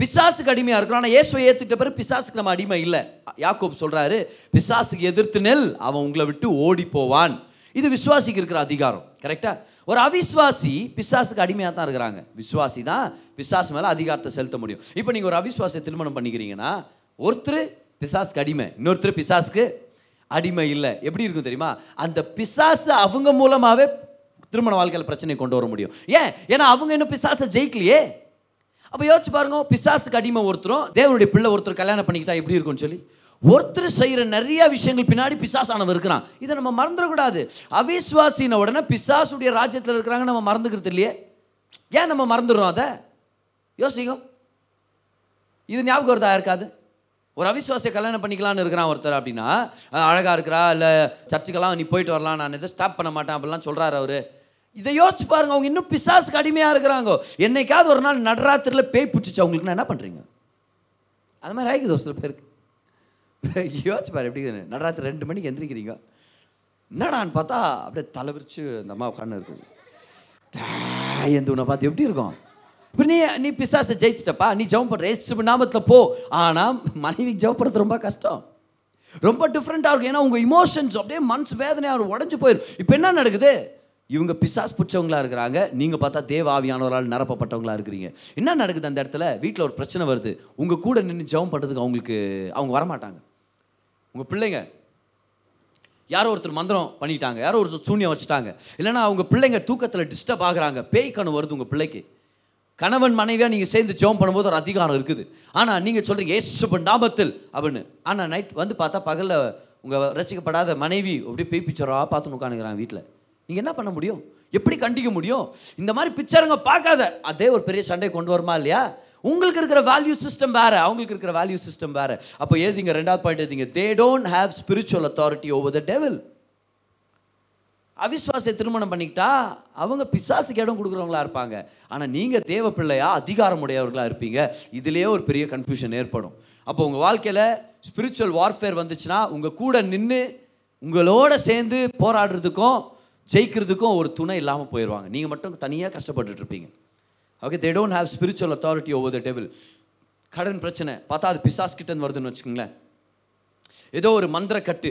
பிசாசுக்கு அடிமையாக இருக்கிறோம் ஆனால் இயேசுவை ஏற்றுக்கிட்ட பிறகு பிசாசுக்கு நம்ம அடிமை இல்லை. யாக்கோப் சொல்கிறாரு பிசாசுக்கு எதிர்த்து நெல் அவன் உங்களை விட்டு ஓடி போவான். இது விசுவாசிக்கு இருக்கிற அதிகாரம் கரெக்டாக ஒரு அவிஸ்வாசி பிசாசுக்கு அடிமையாக தான் இருக்கிறாங்க. விசுவாசி தான் பிசாசு மேலே அதிகாரத்தை செலுத்த முடியும். இப்போ நீங்கள் ஒரு அவிஸ்வாசியை திருமணம் பண்ணிக்கிறீங்கன்னா ஒருத்தர் பிசாசுக்கு அடிமை இன்னொருத்தர் பிசாசுக்கு அடிமை இல்லை. எப்படி இருக்கும் தெரியுமா? அந்த பிசாசு அவங்க மூலமாகவே திருமண வாழ்க்கையில் பிரச்சனை கொண்டு வர முடியும். ஏன்? ஏன்னா அவங்க இன்னும் பிசாசை ஜெயிக்கலையே. அப்போ யோசிச்சு பாருங்க பிசாசுக்கு அடிமை ஒருத்தரும் தேவனுடைய பிள்ளை ஒருத்தர் கல்யாணம் பண்ணிக்கிட்டா எப்படி இருக்கும்னு சொல்லி? ஒருத்தர் செய்கிற நிறைய விஷயங்கள் பின்னாடி பிசாசானவன் இருக்கிறான். இதை நம்ம மறந்துடக்கூடாது. அவிஸ்வாசின உடனே பிசாசுடைய ராஜ்யத்தில் இருக்கிறாங்க நம்ம மறந்துக்கிறது இல்லையே. ஏன் நம்ம மறந்துடுறோம் அதை? யோசிக்கும் இது ஞாபகம் வருதா இருக்காது ஒரு அவிசுவாசியை கல்யாணம் பண்ணிக்கலாம்னு இருக்கிறான் ஒருத்தர் அப்படின்னா அழகாக இருக்கிறா இல்லை சர்ச்சுக்கெல்லாம் நீ போயிட்டு வரலாம் நான் எதை ஸ்டாப் பண்ண மாட்டேன் அப்படிலாம் சொல்கிறாரு அவர். இதை யோசிச்சு பாருங்க அவங்க இன்னும் பிசாசுக்கு அடிமையாக இருக்கிறாங்க. என்னைக்காவது ஒரு நாள் நடராத்திரியில் பேய் பிடிச்சிச்சு அவங்களுக்கு நான் என்ன பண்ணுறீங்க அது மாதிரி ஆகிக்குது ஒரு சில பேருக்கு. [LAUGHS] யோசிச்சு பாரு எப்படி நடராத்திரி ரெண்டு மணிக்கு எந்திரிக்கிறீங்க. என்னடான்னு பார்த்தா அப்படியே தலைவிரிச்சு அந்த அம்மா உட்காந்து இருக்குது. எந்த உன்னை பார்த்து எப்படி இருக்கும்? இப்போ நீ நீ பிசாசை ஜெயிச்சிட்டப்பா நீ ஜெபம் பண்ணுற ஏசு நாமத்தில் போ. ஆனால் மனைவிக்கு ஜெபப்படுறது ரொம்ப கஷ்டம். ரொம்ப டிஃப்ரெண்ட்டாக இருக்கும். ஏன்னா உங்கள் இமோஷன்ஸ் அப்படியே மனசு வேதனையாக உடஞ்சு போயிடும் இப்போ என்ன நடக்குது? இவங்க பிசாஸ் பிடிச்சவங்களா இருக்கிறாங்க. நீங்கள் பார்த்தா தேவ ஆவியானவரால் நிரப்பப்பட்டவங்களா இருக்கிறீங்க. என்ன நடக்குது அந்த இடத்துல? வீட்டில் ஒரு பிரச்சனை வருது. உங்கள் கூட நின்று ஜெபம் பண்ணுறதுக்கு அவங்களுக்கு அவங்க வரமாட்டாங்க. உங்கள் பிள்ளைங்க யாரோ ஒருத்தர் மந்திரம் பண்ணிட்டாங்க. யாரோ ஒருத்தர் சூன்யம் வச்சுட்டாங்க. இல்லைன்னா அவங்க பிள்ளைங்க தூக்கத்தில் டிஸ்டர்ப் ஆகுறாங்க. பேய் கனவு வருது உங்கள் பிள்ளைக்கு. கணவன் மனைவியாக நீங்கள் சேர்ந்து ஜோம் பண்ணும்போது ஒரு அதிகாரம் இருக்குது. ஆனால் நீங்கள் சொல்கிறீங்க ஏசு நாமத்தில் அப்படின்னு. ஆனால் நைட் வந்து பார்த்தா பகலில் உங்கள் ரசிக்கப்படாத மனைவி அப்படியே பேய் பிச்சராக பார்த்து உட்காந்துக்கிறாங்க வீட்டில் நீங்கள் என்ன பண்ண முடியும்? எப்படி கண்டிக்க முடியும்? இந்த மாதிரி பிக்சருங்க பார்க்காத. அதே ஒரு பெரிய சண்டை கொண்டு வருமா இல்லையா? உங்களுக்கு இருக்கிற வேல்யூ சிஸ்டம் வேறு அவங்களுக்கு இருக்கிற வேல்யூ சிஸ்டம் வேறு. அப்போ எழுதிங்க ரெண்டாவது பாயிண்ட் எழுதிங்க they don't have spiritual authority over the devil அவிஸ்வாசை திருமணம் பண்ணிக்கிட்டா அவங்க பிசாசுக்கு இடம் கொடுக்குறவங்களா இருப்பாங்க. ஆனால் நீங்கள் தேவ பிள்ளையா அதிகாரமுடையவர்களாக இருப்பீங்க. இதுலேயே ஒரு பெரிய கன்ஃபியூஷன் ஏற்படும். அப்போ உங்கள் வாழ்க்கையில் ஸ்பிரிச்சுவல் வார்ஃபேர் வந்துச்சுன்னா உங்கள் கூட நின்று உங்களோட சேர்ந்து போராடுறதுக்கும் ஜெயிக்கிறதுக்கும் ஒரு துணை இல்லாமல் போயிடுவாங்க நீங்கள் மட்டும் தனியாக கஷ்டப்பட்டுட்டு இருப்பீங்க okay they don't have spiritual authority over the devil கடன் பிரச்சனை. பார்த்தா அது பிசாஸ் கிட்டேருந்து வருதுன்னு வச்சுக்கோங்களேன். ஏதோ ஒரு மந்திர கட்டு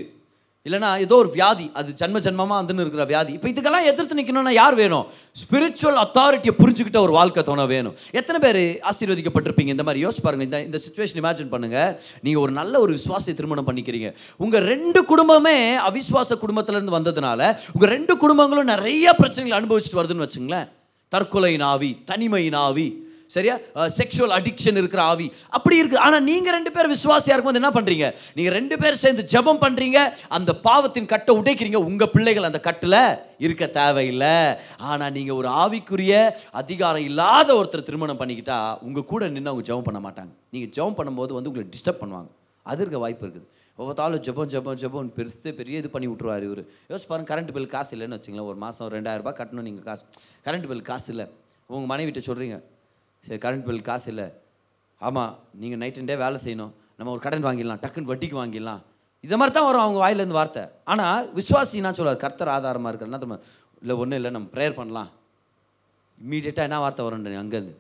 இல்லைனா ஏதோ ஒரு வியாதி அது ஜன்ம ஜென்மமாக வந்துன்னு இருக்கிற வியாதி. இப்போ இதுக்கெல்லாம் எதிர்த்து நிற்கணும்னா யார் வேணும்? ஸ்பிரிச்சுவல் அத்தாரிட்டியை புரிஞ்சுக்கிட்ட ஒரு வாழ்க்கை தோண வேணும். எத்தனை பேர் ஆசீர்வதிக்கப்பட்டிருப்பீங்க? இந்த மாதிரி யோசிச்சு பாருங்கள் இந்த இந்த சுச்சுவேஷன் இமேஜின் பண்ணுங்கள் நீங்கள் ஒரு நல்ல ஒரு விசுவாசியை திருமணம் பண்ணிக்கிறீங்க. உங்கள் ரெண்டு குடும்பமே அவிஸ்வாச குடும்பத்திலேருந்து வந்ததுனால உங்கள் ரெண்டு குடும்பங்களும் நிறைய பிரச்சனைகள் அனுபவிச்சுட்டு வருதுன்னு வச்சுங்களேன். தற்கொலையின் ஆவி தனிமையின் ஆவி சரியா? செக்ஷுவல் அடிக்ஷன் இருக்கிற ஆவி. அப்படி இருக்கு. ஆனால் நீங்கள் ரெண்டு பேர் விசுவாசியாக இருக்கும்போது என்ன பண்ணுறீங்க நீங்கள் ரெண்டு பேர் சேர்ந்து ஜெபம் பண்ணுறீங்க அந்த பாவத்தின் கட்டை உடைக்கிறீங்க. உங்கள் பிள்ளைகள் அந்த கட்டில் இருக்க தேவையில்லை. ஆனால் நீங்கள் ஒரு ஆவிக்குரிய அதிகாரம் இல்லாத ஒருத்தர் திருமணம் பண்ணிக்கிட்டா உங்கள் கூட நின்று அவங்க ஜெபம் பண்ண மாட்டாங்க. நீங்கள் ஜெபம் பண்ணும்போது வந்து உங்களை டிஸ்டர்ப் பண்ணுவாங்க. அது இருக்க வாய்ப்பு இருக்குது. ஒவ்வொருத்தாலும் ஜெபம் ஜெபம் ஜெபம் பெருசு பெரிய இது பண்ணி விட்ருவாரு இவர். யோசிச்சு பாருங்க கரண்ட் பில் காசு இல்லைன்னு வச்சுங்களேன். ஒரு மாதம் ரெண்டாயிரரூபா கட்டணும் நீங்கள் காசு. கரண்ட் பில் காசு இல்லை. உங்கள் மனைவிட்ட சொல்கிறீங்க சரி கரண்ட் பில் காசு இல்லை. ஆமாம் நீங்கள் நைட் அண்ட் டே வேலை செய்யணும். நம்ம ஒரு கடன் வாங்கிடலாம் டக்குன்னு வட்டிக்கு வாங்கிடலாம். இதை மாதிரி தான் வரும் அவங்க வாயிலேருந்து வார்த்தை. ஆனால் விஸ்வாசி என்ன சொல்லுவார் கர்த்தர் ஆதாரமாக இருக்கிறனா நம்ம இல்லை ஒன்றும் இல்லை நம்ம ப்ரேயர் பண்ணலாம். இம்மீடியட்டாக என்ன வார்த்தை வரணும் அங்கேருந்து.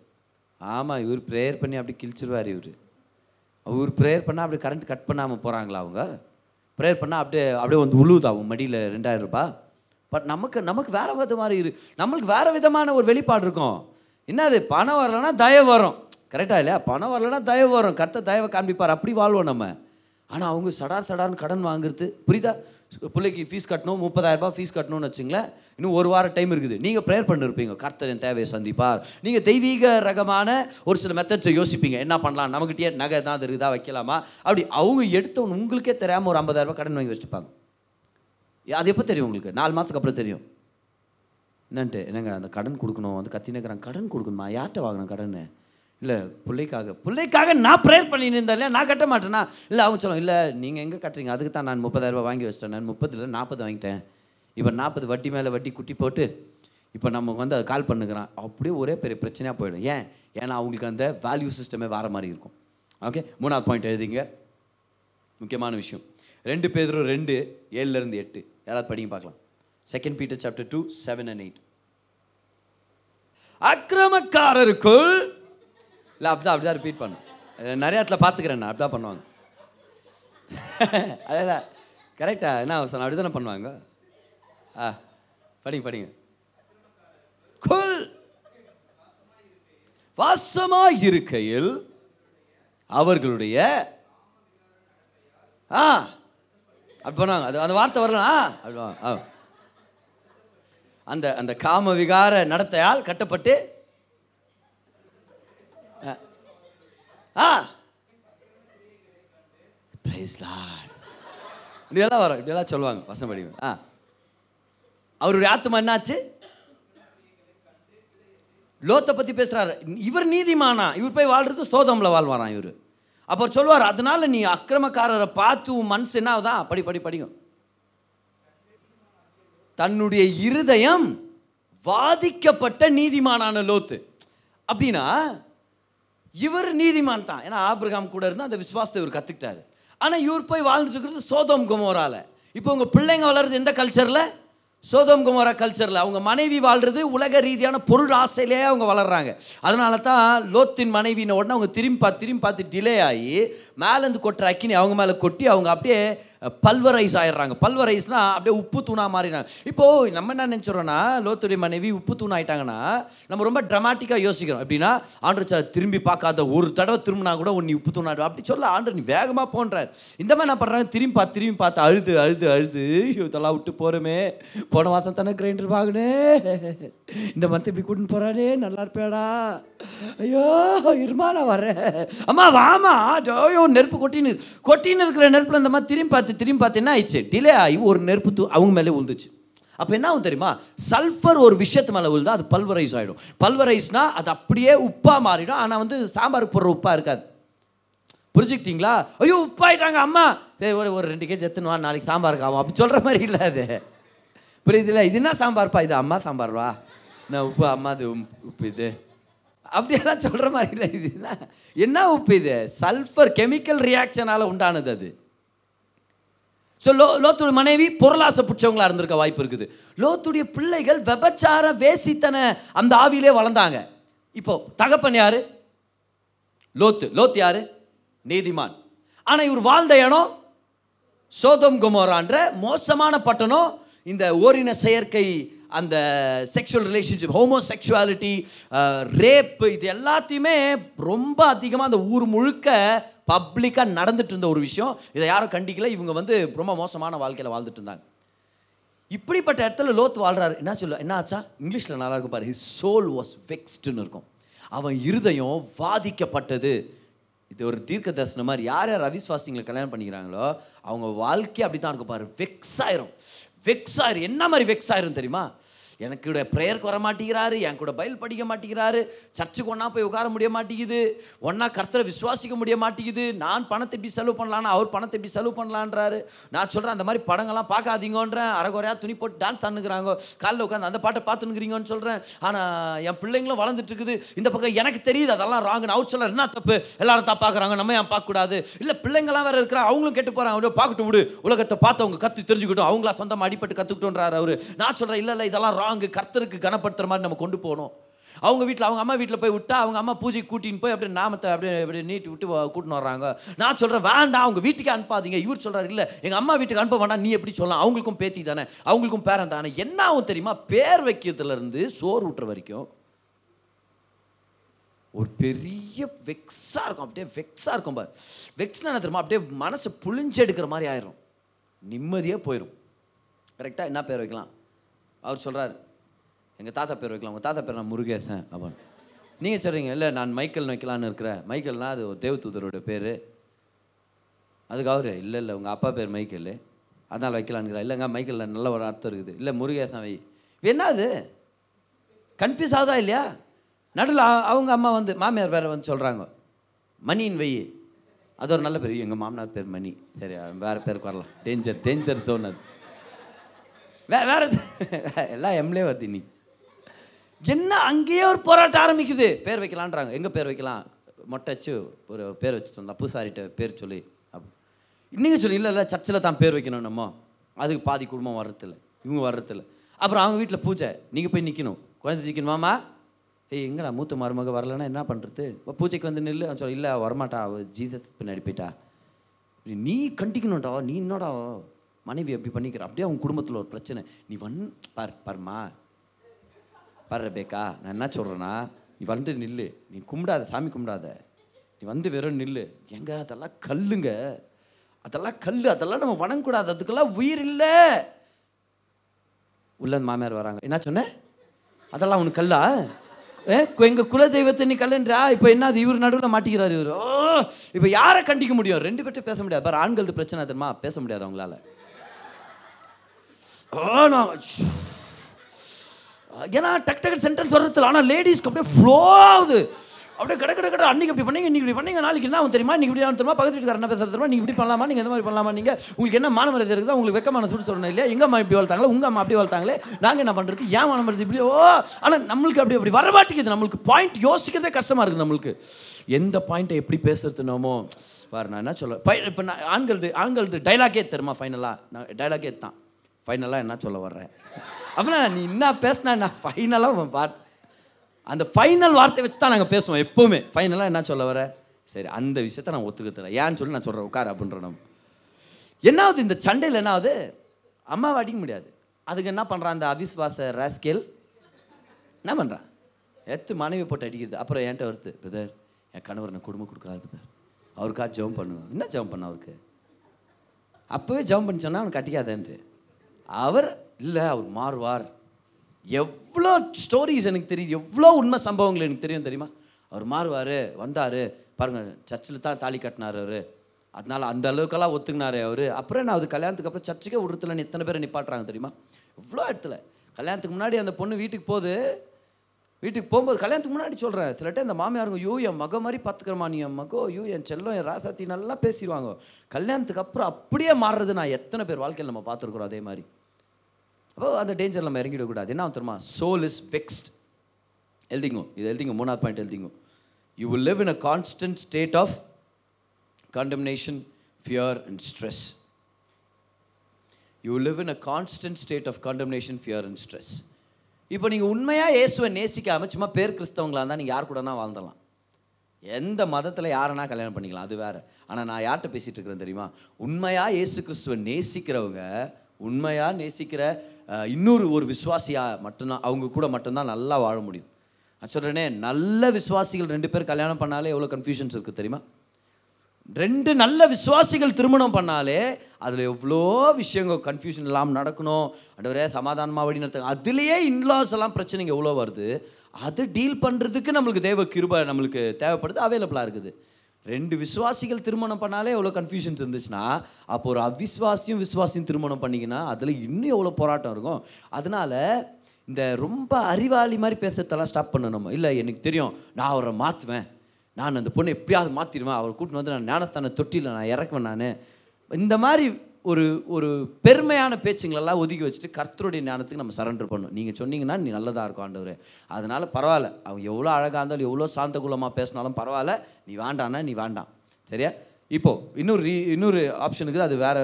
ஆமாம் இவர் ப்ரேயர் பண்ணி அப்படி கிழிச்சிருவார் இவர். அவர் ப்ரேயர் பண்ணால் அப்படியே கரண்ட் கட் பண்ணாமல் போகிறாங்களா அவங்க? ப்ரேயர் பண்ணால் அப்படியே அப்படியே வந்து உழுவுதா மடியில் ரெண்டாயிரம் ரூபாய்? பட் நமக்கு நமக்கு வேறு வித மாதிரி இரு நம்மளுக்கு வேறு விதமான ஒரு வெளிப்பாடு இருக்கும். என்னது பணம் வரலன்னா தயவு வரும். கரெக்டாக இல்லையா? பணம் வரலன்னா தயவு வரும். கர்த்த தயவை காண்பிப்பார். அப்படி வாழ்வோம் நம்ம. ஆனால் அவங்க சடார் சடார்னு கடன் வாங்குறது. புரியுதா? பிள்ளைக்கு ஃபீஸ் கட்டணும் முப்பதாயிரரூபா ஃபீஸ் கட்டணும்னு வச்சுங்களேன் இன்னும் ஒரு வாரம் டைம் இருக்குது. நீங்கள் ப்ரேயர் பண்ணிருப்பீங்க. கர்த்தர் என் தேவையை சந்திப்பார். நீங்கள் தெய்வீக ரகமான ஒரு சில மெத்தட்ஸை யோசிப்பீங்க. என்ன பண்ணலாம்? நம்மகிட்டயே நகை தான் இருக்குதா? வைக்கலாமா? அப்படி அவங்க எடுத்தவொன்னு உங்களுக்கே தெரியாமல் ஒரு ஐம்பதாயிரரூபா கடன் வாங்கி வச்சுப்பாங்க. அது எப்போ தெரியும் உங்களுக்கு? நாலு மாதத்துக்கு அப்புறம் தெரியும். என்னன்ட்டு என்னங்க அந்த கடன் கொடுக்கணும் வந்து கத்தினுக்கிறாங்க கடன் கொடுக்கணுமா? யார்கிட்ட வாங்கணும் கடன்? இல்லை பிள்ளைக்காக பிள்ளைக்காக நான் ப்ரேயர் பண்ணின்னு இருந்தேன் இல்லையா? நான் கட்ட மாட்டேன்னா இல்லை அவங்க சொல்லுவாங்க இல்லை நீங்கள் எங்கே கட்டுறீங்க? அதுக்கு தான் நான் முப்பதாயிரரூபா வாங்கி வச்சிட்டேன். நான் முப்பதில் நாற்பது வாங்கிட்டேன். இப்போ நாற்பது வட்டி மேலே வட்டி குட்டி போட்டு இப்போ நமக்கு வந்து அதை கால் பண்ணுக்கிறான் அப்படியே ஒரே பெரிய பிரச்சனையாக போயிடும். ஏன்? ஏன்னா அவங்களுக்கு அந்த வேல்யூ சிஸ்டமே வேறு மாதிரி இருக்கும். ஓகே மூணாவது பாயிண்ட் எழுதிங்க. முக்கியமான விஷயம். ரெண்டு பேரும் ரெண்டு ஏழுலேருந்து எட்டு. யாராவது படிங்க பார்க்கலாம். Second Peter chapter two seven and eight அக்கிரமக்காரருக்குள் இல்லை அப்படிதான் அப்படிதான் ரிப்பீட் பண்ணும். நிறைய இடத்துல பார்த்துக்கிறேன் நான் அப்படிதான் பண்ணுவாங்க. [LAUGHS] அதான் கரெக்டா என்ன அவசரம்? அப்படி தானே பண்ணுவாங்க? ஆ படிங்க படிங்க. குல் வாசமாக இருக்கையில் அவர்களுடைய ஆ அப்படி பண்ணுவாங்க. அது அந்த வார்த்தை வரல ஆ அப்படி ஆ. அந்த அந்த காம விகார நடத்தையால் கட்டப்பட்டு ஆ. ஆ. பிரைஸ் லார்ட் இப்படியெல்லாம் வரும் இப்படியெல்லாம் சொல்லுவாங்க வசம் படிங்க ஆ. அவருடைய ஆத்மா என்னாச்சு? லோத்தை பற்றி பேசுகிறாரு இவர் நீதிமானா? இவர் போய் வாழ்றது சோதமில் வாழ்வாராம் இவர்? அப்போ சொல்லுவார் அதனால் நீ அக்கிரமக்காரரை பார்த்து உன் மனசு என்ன ஆகுதான் படி படி படிக்கும். தன்னுடைய இருதயம் வாதிக்கப்பட்ட நீதிமானான லோத்து. அப்படின்னா இவர் நீதிமான் தான். ஏன்னா ஆபிரகாம் கூட இருந்து அந்த விசுவாசத்தை இவர் கற்றுக்கிட்டாரு ஆனால் இவர் போய் வாழ்ந்துட்டு இருக்கிறது சோதோம் குமோரால. இப்போ உங்கள் பிள்ளைங்க வளர்றது எந்த கல்ச்சரில் சோதோம் குமோரா கல்ச்சரில் அவங்க மனைவி வாழ்றது உலக ரீதியான பொருள் ஆசையிலேயே அவங்க வளர்றாங்க. அதனால தான் லோத்தின் மனைவின உடனே அவங்க திரும்பி பார்த்து திரும்பி பார்த்து டிலே ஆகி மேலேருந்து கொட்டுற அக்கினி அவங்க மேலே கொட்டி அவங்க அப்படியே பல்வரைஸ் ஆயிடுறாங்க. பல்வரைஸ்னால் அப்படியே உப்பு தூணாக மாறினாங்க இப்போது நம்ம என்ன நினச்சிடறோன்னா லோத்துடைய மனைவி உப்பு தூண் ஆயிட்டாங்கன்னா நம்ம ரொம்ப ட்ரமாட்டிக்காக யோசிக்கிறோம். எப்படின்னா ஆண்டு சார் திரும்பி பார்க்காத ஒரு தடவை திரும்பினா கூட உன்னை உப்பு தூணாடு அப்படி சொல்ல ஆண்டு நீ வேகமாக போன்றார். இந்த மாதிரி நான் பண்ணுறாங்க திரும்பி பார்த்து திரும்பி பார்த்து அழுது அழுது அழுது ஐயோ, இதெல்லாம் விட்டு போகிறோமே போன மாதம் தானே கிரைண்டர் வாங்கினே. இந்த மந்த் இப்படி கூட்டின்னு போகிறானே நல்லா இருப்பேடா. ஐயோ இருமா நான் வரேன். அம்மா வாமா ஐயோ நெருப்பு கொட்டின்னு கொட்டின்னு இருக்கிற நெருப்பில் இந்த மாதிரி திரும்பி பார்த்து திரும்பி பார்த்து என்ன ஆயிடுச்சு டிலே ஆகி ஒரு நெருப்பு தூ அவங்க மேலே விழுந்துச்சு. அப்போ என்ன ஆகும் தெரியுமா? சல்ஃபர் ஒரு விஷயத்து மேலே விழுந்தா அது பல்வரைஸ் ஆகிடும் பல்வரைஸ்னால் அது அப்படியே உப்பாக மாறிடும். ஆனால் வந்து சாம்பாருக்கு போடுற உப்பாக இருக்காது. புரிஞ்சுக்கிட்டீங்களா? ஐயோ உப்பாயிட்டாங்க அம்மா. சரி ஒரு ஒரு ரெண்டு கேஜி எத்துன்னு வா நாளைக்கு சாம்பாருக்கு ஆகும். அப்படி சொல்கிற மாதிரி இல்லை அது. புரியுதுல? இது என்ன சாம்பார்ப்பா? இது அம்மா சாம்பார்வா? நான் உப்பு? அம்மா அது உப்பு இது. அப்படியெல்லாம் சொல்கிற மாதிரி இல்லை இது. என்ன என்ன உப்பு இது? சல்ஃபர் கெமிக்கல் ரியாக்ஷனால் உண்டானது அது. ஸோ லோ லோத்துடைய மனைவி பொருளாசை பிடிச்சவங்களா இருந்திருக்க வாய்ப்பு இருக்குது. லோத்துடைய பிள்ளைகள் விபச்சார வேசித்தன அந்த ஆவியிலே வளர்ந்தாங்க. இப்போ தகப்பன் யாரு? லோத்து. லோத் யாரு? நீதிமான். ஆனால் இவர் வாழ்ந்த இடம் சோதம் குமோரான்ற மோசமான பட்டணம். இந்த ஓரின செயற்கை அந்த sexual relationship homosexuality rape இது எல்லாத்தையுமே ரொம்ப அதிகமாக அந்த ஊர் முழுக்க பப்ளிக்காக நடந்துட்டு இருந்த ஒரு விஷயம். இதை யாரும் கண்டிக்கல. இவங்க வந்து ரொம்ப மோசமான வாழ்க்கையில் வாழ்ந்துட்டு இருந்தாங்க. இப்படிப்பட்ட இடத்துல லோத் வாழ்றாரு. என்ன சொல்ல என்ன ஆச்சா? இங்கிலீஷில் நல்லா இருக்கும் பாரு. ஹிஸ் சோல் வாஸ் வெக்ஸ்டுன்னு இருக்கும். அவன் இருதயம் வாதிக்கப்பட்டது. இது ஒரு தீர்க்க தரிசனம் மாதிரி. யார் யார் அவிஸ்வாசிங்களை கல்யாணம் பண்ணிக்கிறாங்களோ அவங்க வாழ்க்கை அப்படி தான் இருக்கும் பாரு. வெக்ஸ் ஆயிரும். வெக்ஸ் ஆயிரும் என்ன மாதிரி வெக்ஸ் ஆயிரும் தெரியுமா? எனக்கு கூட ப்ரேயருக்கு வர மாட்டேங்கிறாரு என் கூட பயில் படிக்க மாட்டேங்கிறாரு சர்ச்சுக்கு ஒன்றா போய் உட்கார முடிய மாட்டேங்குது ஒன்றா கர்த்தரை விசுவாசிக்க முடிய மாட்டேங்குது நான் பணத்தை எப்படி செலவு பண்ணலான்னு அவர் பணத்தை எப்படி செலவு பண்ணலான்றாரு நான் சொல்கிறேன் அந்த மாதிரி படங்கள்லாம் பார்க்காதீங்கன்றேன். அரைகுறையாக துணி போட்டு டான்ஸ் தண்ணுக்கிறாங்க காலைல உட்காந்து அந்த பாட்டை பார்த்துனுக்குறீங்கன்னு சொல்கிறேன் ஆனால் என் பிள்ளைங்களும் வளர்ந்துட்டு இருக்குது. இந்த பக்கம் எனக்கு தெரியுது அதெல்லாம் ராங்குன்னு அவர் சொல்ல என்ன தப்பு? எல்லாரும் தப்பாக்குறாங்க நம்ம ஏன் பார்க்கக்கூடாது இல்லை பிள்ளைங்களாம் வேறு இருக்கிற அவங்களும் கெட்டு போகிறாங்க அவங்க பார்க்கட்டும் விடு. உலகத்தை பார்த்து அவங்க கற்று தெரிஞ்சுக்கிட்டோம். அவங்களா சொந்தமாக அடிப்பட்டு கற்றுக்கிட்டோன்றார் அவர். நான் சொல்கிறேன் இல்லை இல்லை இதெல்லாம் அங்கே கர்த்தருக்கு கனப்படுத்துகிற மாதிரி நம்ம கொண்டு போகணும். அவங்க வீட்டில் அவங்க அம்மா வீட்டில் போய் விட்டா அவங்க அம்மா பூஜைக்கு கூட்டின்னு போய் அப்படியே நாமத்தை அப்படியே அப்படியே நீட்டி விட்டு கூட்டின்னு வர்றாங்க. நான் சொல்கிறேன் வேண்டாம் அவங்க வீட்டுக்கு அனுப்பாதீங்க. இவர் சொல்கிறார் இல்லை எங்கள் அம்மா வீட்டுக்கு அனுப்ப வேண்டாம் நீ எப்படி சொல்லலாம்? அவங்களுக்கும் பேத்தி தானே அவங்களுக்கும் பேரன் தானே. என்ன ஆகும் தெரியுமா? பேர் வைக்கிறதுலேருந்து சோறு ஊட்டுற வரைக்கும் ஒரு பெரிய வெக்ஸாக இருக்கும். அப்படியே வெக்ஸாக இருக்கும் பார். வெக்ஸ்னா என்ன தெரியுமா? அப்படியே மனசை புளிஞ்செடுக்கிற மாதிரி ஆயிரும். நிம்மதியாக போயிடும் கரெக்டாக என்ன பேர் வைக்கலாம்? அவர் சொல்கிறார் எங்கள் தாத்தா பேர் வைக்கலாம் உங்கள் தாத்தா பேர் நான் முருகேசன் அப்படின்னு. நீங்கள் சொல்கிறீங்க இல்லை நான் மைக்கேல் வைக்கலான்னு இருக்கிறேன். மைக்கேல்னால் அது ஒரு தேவதூதரோட பேர். அதுக்கு அவர் இல்லை இல்லை உங்கள் அப்பா பேர் மைக்கேல். அதனால் வைக்கலான்னுக்கிறா இல்லைங்க மைக்கேலில் நல்ல ஒரு அர்த்தம் இருக்குது. இல்லை முருகேசன் வை. இது என்ன அது? கன்ஃபியூஸ் ஆகுதா இல்லையா? நடுவில் அவங்க அம்மா வந்து மாமியார் வேறு வந்து சொல்கிறாங்க மணியின் வை. அது ஒரு நல்ல பேர். எங்கள் மாமனார் பேர் மணி. சரி வேறு பேருக்கு வரலாம். டேஞ்சர் டேஞ்சர் தோணுது வே வேற எது- [LAUGHS] எல்லாம் எம்லே வருது இன்னைக்கு. என்ன அங்கேயே ஒரு போராட்டம் ஆரம்பிக்குது? பேர் வைக்கலான்றாங்க. எங்கே பேர் வைக்கலாம்? மொட்டைச்சு ஒரு பேர் வச்சு சொன்னா பூசாரிட்ட பேர் சொல்லி. அப் நீங்கள் சொல்லி இல்லை இல்லை சர்ச்சில் தான் பேர் வைக்கணும் நம்ம. அதுக்கு பாதி குடும்பம் வர்றதில்ல. இவங்க வர்றதில்ல. அப்புறம் அவங்க வீட்டில் பூஜை. நீங்கள் போய் நிற்கணும் குழந்தை நிற்கணுமாமா ஏய் எங்கடா மூத்த மருமக வரலன்னா என்ன பண்ணுறது இப்போ பூஜைக்கு வந்து நில்லு. அவன் இல்லை வரமாட்டா. அவ ஜீசஸ் பின்னாடி போயிட்டா. இப்படி நீ கண்டிக்கணும்டா. நீ என்னடா? மனைவி அப்படி பண்ணிக்கிற அப்படியே அவங்க குடும்பத்தில் ஒரு பிரச்சனை. நீ வந் பார் பாருமா பாரு பேக்கா நான் என்ன சொல்கிறேன்னா நீ வந்து நில்லு. நீ கும்பிடாத சாமி கும்பிடாத. நீ வந்து வெறும் நில்லு. எங்க அதெல்லாம் கல்லுங்க. அதெல்லாம் கல் அதெல்லாம் நம்ம வணங்கக்கூடாது. அதுக்கெல்லாம் உயிர் இல்லை. உள்ள மாமியார் வராங்க. என்ன சொன்ன? அதெல்லாம் உனக்கு கல்லா? ஏ எங்கள் குலதெய்வத்தை நீ கல்லுன்றா? இப்போ என்ன அது? இவர் நடுவில் மாட்டிக்கிறார் இவர். ஓ இப்போ யாரை கண்டிக்க முடியும்? ரெண்டு பேர்ட்ட பேச முடியாது. பாரு ஆண்களது பிரச்சனை தெரியுமா? பேச முடியாது அவங்களால. ஏன்னா டக் டக் சென்டென்ஸ் வர்றதில்ல ஆனால் லேடிஸ்க்கு அப்படியே ஃப்ளோ ஆகுது. அப்படியே கடை கடை கட அன்னைக்கு இப்படி பண்ணீங்க இன்றைக்கி இப்படி பண்ணீங்க நாளைக்கு என்ன ஆகும் தெரியுமா? நீங்க இப்படி ஆகும் தெரியுமா? பக்கத்து வீட்டுக்காரர் என்ன பேசுறது தெரியுமா? நீங்கள் இப்படி பண்ணலாமா? நீங்கள் இந்த மாதிரி பண்ணலாமா நீங்கள் உங்களுக்கு என்ன மான மரியாதை இருக்குதா உங்களுக்கு வெக்கமான சொல்லி சொல்லணும் இல்லையா? எங்கள் அம்மா இப்படி வளர்த்தாங்களே உங்கள் அம்மா அப்படி வளர்த்தாங்களே நாங்கள் என்ன பண்ணுறது ஏன் மான மரியாதை இப்படி? ஓ ஆனால் நம்மளுக்கு அப்படி அப்படி வரமாட்டேங்குது. நம்மளுக்கு பாயிண்ட் யோசிக்கிறதே கஷ்டமாக இருக்குது நம்மளுக்கு. எந்த பாயிண்ட்டை எப்படி பேசுறது நாமோ? பாரு நான் என்ன சொல்ல இப்போ நான் ஆண்களது ஆண்களது டைலாகே தெரியுமா ஃபைனலாக நான் டைலாகே தான் ஃபைனலாக என்ன சொல்ல வர்றேன் அப்படின்னா நீ என்ன பேசினா நான் ஃபைனலாக வார்த்தை அந்த ஃபைனல் வார்த்தை வச்சு தான் நாங்கள் பேசுவோம் எப்போவுமே. ஃபைனலாக என்ன சொல்ல வர சரி அந்த விஷயத்த நான் ஒத்துக்கத்தில்ல ஏன்னு சொல்லி நான் சொல்கிறேன் உட்கார் அப்படின்ற நம்ம என்ன ஆகுது இந்த சண்டையில் என்ன ஆகுது அம்மாவை அடிக்க முடியாது. அதுக்கு என்ன பண்ணுறான் அந்த அவிஸ்வாச ராஸ்கேல் என்ன பண்ணுறான் எத்து மனைவி போட்டு அடிக்கிறது. அப்புறம் என்கிட்ட வருது பிரதர் என் கணவர் நான் குடும்பம் கொடுக்குறாரு பிரதர். அவருக்கா ஜெபம் பண்ணுங்க. என்ன ஜெபம் பண்ண அவருக்கு? அப்போவே ஜெபம் பண்ணி சொன்னால் அவனுக்கு கட்டிக்காதேன்ட்டு. அவர் இல்லை அவர் மாறுவார். எவ்வளோ ஸ்டோரிஸ் எனக்கு தெரியுது எவ்வளோ உண்மை சம்பவங்கள் எனக்கு தெரியும் தெரியுமா? அவர் மாறுவார் வந்தார். பாருங்கள் சர்ச்சில் தான் தாலி கட்டினார் அவர். அதனால் அந்த அளவுக்கெல்லாம் ஒத்துக்கினார் அவர். அப்புறம் நான் அது கல்யாணத்துக்கு அப்புறம் சர்ச்சுக்கே விடுறதுல எத்தனை பேரை நிப்பாட்டுறாங்க தெரியுமா? இவ்வளோ இடத்துல. கல்யாணத்துக்கு முன்னாடி அந்த பொண்ணு வீட்டுக்கு போகுது. வீட்டுக்கு போகும்போது கல்யாணத்துக்கு முன்னாடி சொல்கிறேன் சில டைம் இந்த மாமியாருங்க யூ என் மக மாதிரி பார்த்துக்கிறமா நீ என் மகோ யூ என் செல்லம் என் ராசாத்தி நல்லா பேசிடுவாங்க. கல்யாணத்துக்கு அப்புறம் அப்படியே மாறுறது நான் எத்தனை பேர் வாழ்க்கையில் நம்ம பார்த்துருக்குறோம் அதே மாதிரி. அப்போ அந்த டேஞ்சர் நம்ம இறங்கிடக்கூடாது என்ன ஆகும் தெரியுமா? சோல் இஸ் வெக்ஸ்ட் எழுதிங்க. இது எழுதிங்க. மூணாவது பாயிண்ட் எழுதிங்க. You will live in a constant state of condemnation fear and stress you live in a constant state of condemnation fear and stress இப்போ நீங்கள் உண்மையாக இயேசுவை நேசிக்காமல் சும்மா பேர் கிறிஸ்தவங்களாக இருந்தால் நீங்கள் யார் கூடனா வாழ்ந்துடலாம்? எந்த மதத்தில் யாரனா கல்யாணம் பண்ணிக்கலாம்? அது வேறு. ஆனால் நான் யார்கிட்ட பேசிகிட்டு இருக்கிறேன் தெரியுமா? உண்மையாக இயேசு கிறிஸ்துவை நேசிக்கிறவங்க உண்மையாக நேசிக்கிற இன்னொரு ஒரு விசுவாசியாக மட்டும்தான் அவங்க கூட மட்டும்தான் நல்லா வாழ முடியும். நான் சொல்கிறேனே நல்ல விசுவாசிகள் ரெண்டு பேர் கல்யாணம் பண்ணாலே எவ்வளோ கன்ஃபியூஷன்ஸ் இருக்குது தெரியுமா? ரெண்டு நல்ல விசுவாசிகள் திருமணம் பண்ணாலே அதில் எவ்வளோ விஷயங்கள் கன்ஃபியூஷன் இல்லாமல் நடக்கணும். அடவரே சமாதானமாக வழி நடத்த அதுலேயே இன்லாஸ் எல்லாம் பிரச்சனைங்க எவ்வளோ வருது? அது டீல் பண்ணுறதுக்கு நம்மளுக்கு தேவ கிருபை நம்மளுக்கு தேவைப்படுது அவைலபிளாக இருக்குது. ரெண்டு விசுவாசிகள் திருமணம் பண்ணாலே எவ்வளோ கன்ஃபியூஷன்ஸ் இருந்துச்சுன்னா அப்போ ஒரு அவிஸ்வாசியும் விசுவாசியும் திருமணம் பண்ணிங்கன்னா அதில் இன்னும் எவ்வளோ போராட்டம் இருக்கும்? அதனால இந்த ரொம்ப அறிவாளி மாதிரி பேசுறதெல்லாம் ஸ்டாப் பண்ணணும்? இல்லை எனக்கு தெரியும். நான் அவரை மாற்றுவேன் நான் அந்த பொண்ணை எப்படியாவது மாற்றிடுவேன் அவரை கூட்டின்னு வந்து நான் ஞானஸ்தான தொட்டியில் நான் இறக்குவேன் நான். இந்த மாதிரி ஒரு ஒரு பெருமையான பேச்சுங்களெல்லாம் ஒதுக்கி வச்சுட்டு கர்த்தருடைய ஞானத்துக்கு நம்ம சரண்டர் பண்ணணும். நீங்கள் சொன்னீங்கன்னா நீ நல்லதாக இருக்கும் ஆண்டவர். அதனால் பரவாயில்ல. அவங்க எவ்வளோ அழகாக இருந்தாலும் எவ்வளோ சாந்த குலமாக பேசினாலும் பரவாயில்ல. நீ வேண்டான்னா நீ வேண்டாம். சரியா? இப்போது இன்னொரு ரீ இன்னொரு ஆப்ஷனுக்கு அது வேறு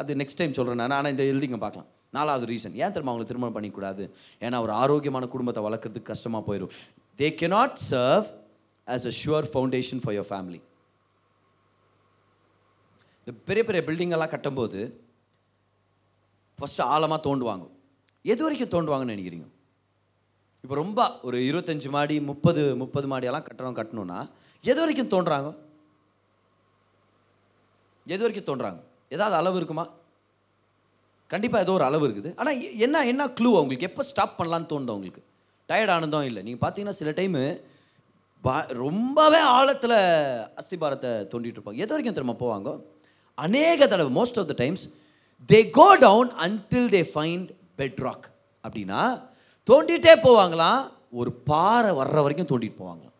அது நெக்ஸ்ட் டைம் சொல்கிறேன் நான். ஆனால் இந்த எழுதிங்க பார்க்கலாம். நாலாவது ரீசன் ஏன் தெரியுமா? அவங்களை திருமணம் பண்ணிக்கூடாது? ஏன்னா ஒரு ஆரோக்கியமான குடும்பத்தை வளர்க்குறதுக்கு கஷ்டமாக போயிடும். They cannot serve as a sure foundation for your family இந்த பெரிய பெரிய பில்டிங்கெல்லாம் கட்டும்போது ஃபஸ்ட்டு ஆழமாக தோண்டுவாங்க. எது வரைக்கும் தோண்டுவாங்கன்னு நினைக்கிறீங்க? இப்போ ரொம்ப ஒரு இருபத்தஞ்சி மாடி முப்பது முப்பது மாடியெல்லாம் கட்டணும் கட்டணும்னா எது வரைக்கும் தோன்றாங்க? எது வரைக்கும் தோன்றாங்க? ஏதாவது அளவு இருக்குமா? கண்டிப்பாக ஏதோ ஒரு அளவு இருக்குது. ஆனால் என்ன என்ன க்ளூ அவங்களுக்கு எப்போ ஸ்டாப் பண்ணலான்னு தோணுது அவங்களுக்கு டயர்ட் ஆனதும் இல்லை. நீங்கள் பார்த்தீங்கன்னா சில டைமு ரொம்பவே ஆழத்தில் அஸ்திபாரத்தை தோண்டிகிட்டு இருப்பாங்க. எது வரைக்கும் திரும்ப போவாங்க? அநேக தடவை most of the times they go down until they find bedrock அப்படின்னா தோண்டிகிட்டே போவாங்களாம் ஒரு பாறை வர்ற வரைக்கும் தோண்டிட்டு போவாங்களாம்.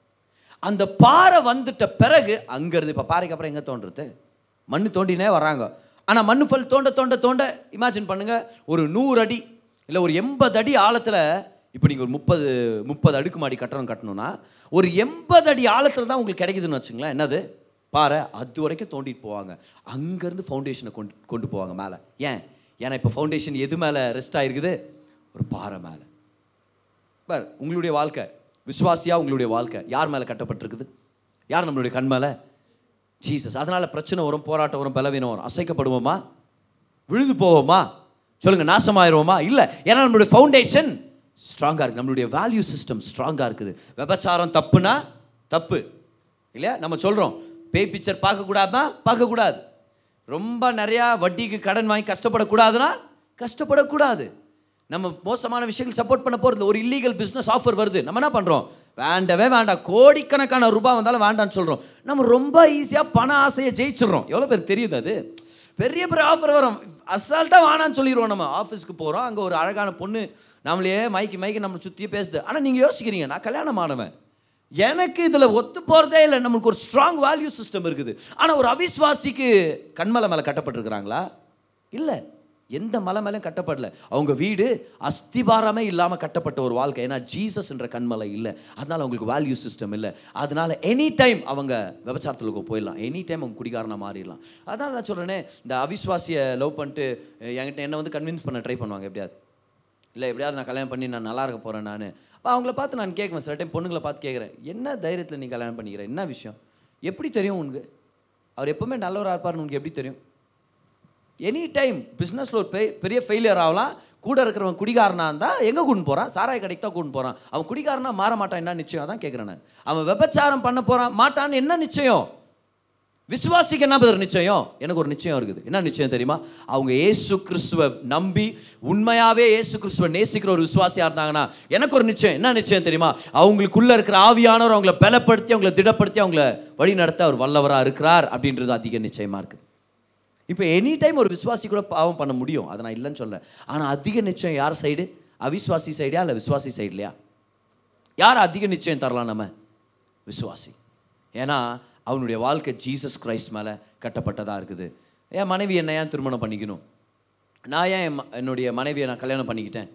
அந்த பாறை வந்துட்ட பிறகு அங்கேருந்து இப்போ பாறைக்கு அப்புறம் எங்கே தோன்றுறது மண் தோண்டினே வராங்க ஆனால் மண் ஃபல் தோண்ட தோண்ட தோண்ட இமேஜின் பண்ணுங்கள் ஒரு நூறு அடி இல்லை ஒரு எண்பது அடி ஆழத்தில் இப்போ நீங்கள் ஒரு முப்பது முப்பது அடுக்கு மாடி கட்டணம் கட்டணும்னா ஒரு எண்பது அடி ஆழத்தில் தான் உங்களுக்கு கிடைக்குதுன்னு வச்சுங்களேன் என்னது? பாறை அது வரைக்கும் தோண்டிட்டு போவாங்க. அங்கேருந்து ஃபவுண்டேஷனை கொண்டு கொண்டு போவாங்க மேலே. ஏன்? ஏன்னா இப்போ ஃபவுண்டேஷன் எது மேலே ரெஸ்ட் ஆகிருக்குது ஒரு பாறை மேலே. பார் உங்களுடைய வாழ்க்கை. விஸ்வாசியாக உங்களுடைய வாழ்க்கை. யார் மேலே கட்டப்பட்டிருக்குது? யார் நம்மளுடைய கண் மேலே? ஜீசஸ் அதனால் பிரச்சனை வரும் போராட்டம் வரும் பலவீனம் வரும். அசைக்கப்படுவோமா? விழுந்து போவோமா? சொல்லுங்கள் நாசமாயிருவோமா? இல்லை. ஏன்னா நம்மளுடைய ஃபவுண்டேஷன் ஸ்ட்ராங்காக இருக்குது நம்மளுடைய வேல்யூ சிஸ்டம் ஸ்ட்ராங்காக இருக்குது. விபச்சாரம் தப்புனா தப்பு. இல்லையா? நம்ம சொல்கிறோம் பேய் பிக்சர் பார்க்கக்கூடாதுன்னா பார்க்கக்கூடாது. ரொம்ப நிறையா வட்டிக்கு கடன் வாங்கி கஷ்டப்படக்கூடாதுன்னா கஷ்டப்படக்கூடாது. நம்ம மோசமான விஷயங்கள் சப்போர்ட் பண்ண போகிறது ஒரு இல்லீகல் பிஸ்னஸ் ஆஃபர் வருது. நம்ம என்ன பண்ணுறோம் வேண்டவே வேண்டாம். கோடிக்கணக்கான ரூபாய் வந்தாலும் வேண்டாம்னு சொல்கிறோம் நம்ம ரொம்ப ஈஸியாக பண ஆசையை ஜெயிச்சிடுறோம். எவ்வளோ பேர் தெரியுது அது? பெரிய பெரிய ஆஃபர் வரும். அசால்ட்டாக வேணான்னு சொல்லிடுவோம் நம்ம. ஆஃபீஸ்க்கு போகிறோம் அங்கே ஒரு அழகான பொண்ணு. நம்மளே மைக்கு மைக்கு நம்மளை சுற்றியே பேசுது. ஆனால் நீங்கள் யோசிக்கிறீங்க நான் கல்யாணம் ஆனவன். எனக்கு இதில் ஒத்து போகிறதே இல்லை. நம்மளுக்கு ஒரு ஸ்ட்ராங் வேல்யூ சிஸ்டம் இருக்குது. ஆனால் ஒரு அவிஸ்வாசிக்கு கண்மலை மேலே கட்டப்பட்டிருக்கிறாங்களா? இல்லை. எந்த மலை மேலேயும் கட்டப்படல. அவங்க வீடு அஸ்திபாரமே இல்லாமல் கட்டப்பட்ட ஒரு வாழ்க்கை. ஏன்னா ஜீசஸ் என்ற கண்மலை இல்லை. அதனால் அவங்களுக்கு வேல்யூ சிஸ்டம் இல்லை. அதனால் எனி டைம் அவங்க விபச்சாரத்துக்கு போயிடலாம். எனி டைம் அவங்க குடிகாரனாக மாறிடலாம். அதனால் நான் சொல்கிறேனே இந்த அவிஸ்வாசியை லவ் பண்ணிட்டு என்கிட்ட என்னை வந்து கன்வின்ஸ் பண்ண ட்ரை பண்ணுவாங்க எப்படியாவது இல்லை எப்படியாவது நான் கல்யாணம் பண்ணி நான் நல்லா இருக்க போகிறேன் நான். அப்போ அவங்கள பார்த்து நான் கேட்குவேன் சில டைம் பொண்ணுங்களை பார்த்து கேட்குறேன் என்ன தைரியத்தில் நீ கல்யாணம் பண்ணிக்கிற? என்ன விஷயம்? எப்படி தெரியும் உனக்கு? அவர் எப்போவுமே நல்லவராக இருப்பார்னு உனக்கு எப்படி தெரியும்? எனி டைம் பிஸ்னஸில் ஒரு பெரிய பெரிய ஃபெயிலியர் ஆகலாம் கூட இருக்கிறவன் குடிகாரனாக இருந்தால் எங்கே கூட்டு போகிறான் சாராய கடைக்கு தான் கூட்டு போகிறான் அவன் குடிகாரனா மாற மாட்டான் என்ன நிச்சயம்? தான் கேட்குறேன் நான். அவன் விபச்சாரம் பண்ண போகிறான் மாட்டான்னு என்ன நிச்சயம்? விசுவாசிக்கு என்ன பதில்? நிச்சயம். எனக்கு ஒரு நிச்சயம் இருக்குது. என்ன நிச்சயம் தெரியுமா? அவங்க ஏசு கிறிஸ்துவை நம்பி உண்மையாகவே ஏசு கிறிஸ்துவை நேசிக்கிற ஒரு விசுவாசியாக இருந்தாங்கன்னா எனக்கு ஒரு நிச்சயம். என்ன நிச்சயம் தெரியுமா? அவங்களுக்குள்ளே இருக்கிற ஆவியானவர் அவங்கள பலப்படுத்தி அவங்கள திடப்படுத்தி அவங்கள வழி நடத்த அவர் வல்லவராக இருக்கிறார் அப்படின்றது அதிக நிச்சயமாக இருக்குது. இப்போ எனி டைம் ஒரு விசுவாசி கூட பாவம் பண்ண முடியும். அதை நான் இல்லைன்னு சொல்ல ஆனால் அதிக நிச்சயம் யார் சைடு அவிஸ்வாசி சைடியா இல்லை விசுவாசி சைட்லையா யார் அதிக நிச்சயம் தரலாம் நம்ம? விசுவாசி. ஏன்னா அவனுடைய வாழ்க்கை ஜீசஸ் கிரைஸ்ட் மேலே கட்டப்பட்டதாக இருக்குது. என் மனைவி என்ன ஏன் திருமணம் பண்ணிக்கணும்? நான் ஏன் என் என்னுடைய மனைவியை நான் கல்யாணம் பண்ணிக்கிட்டேன்?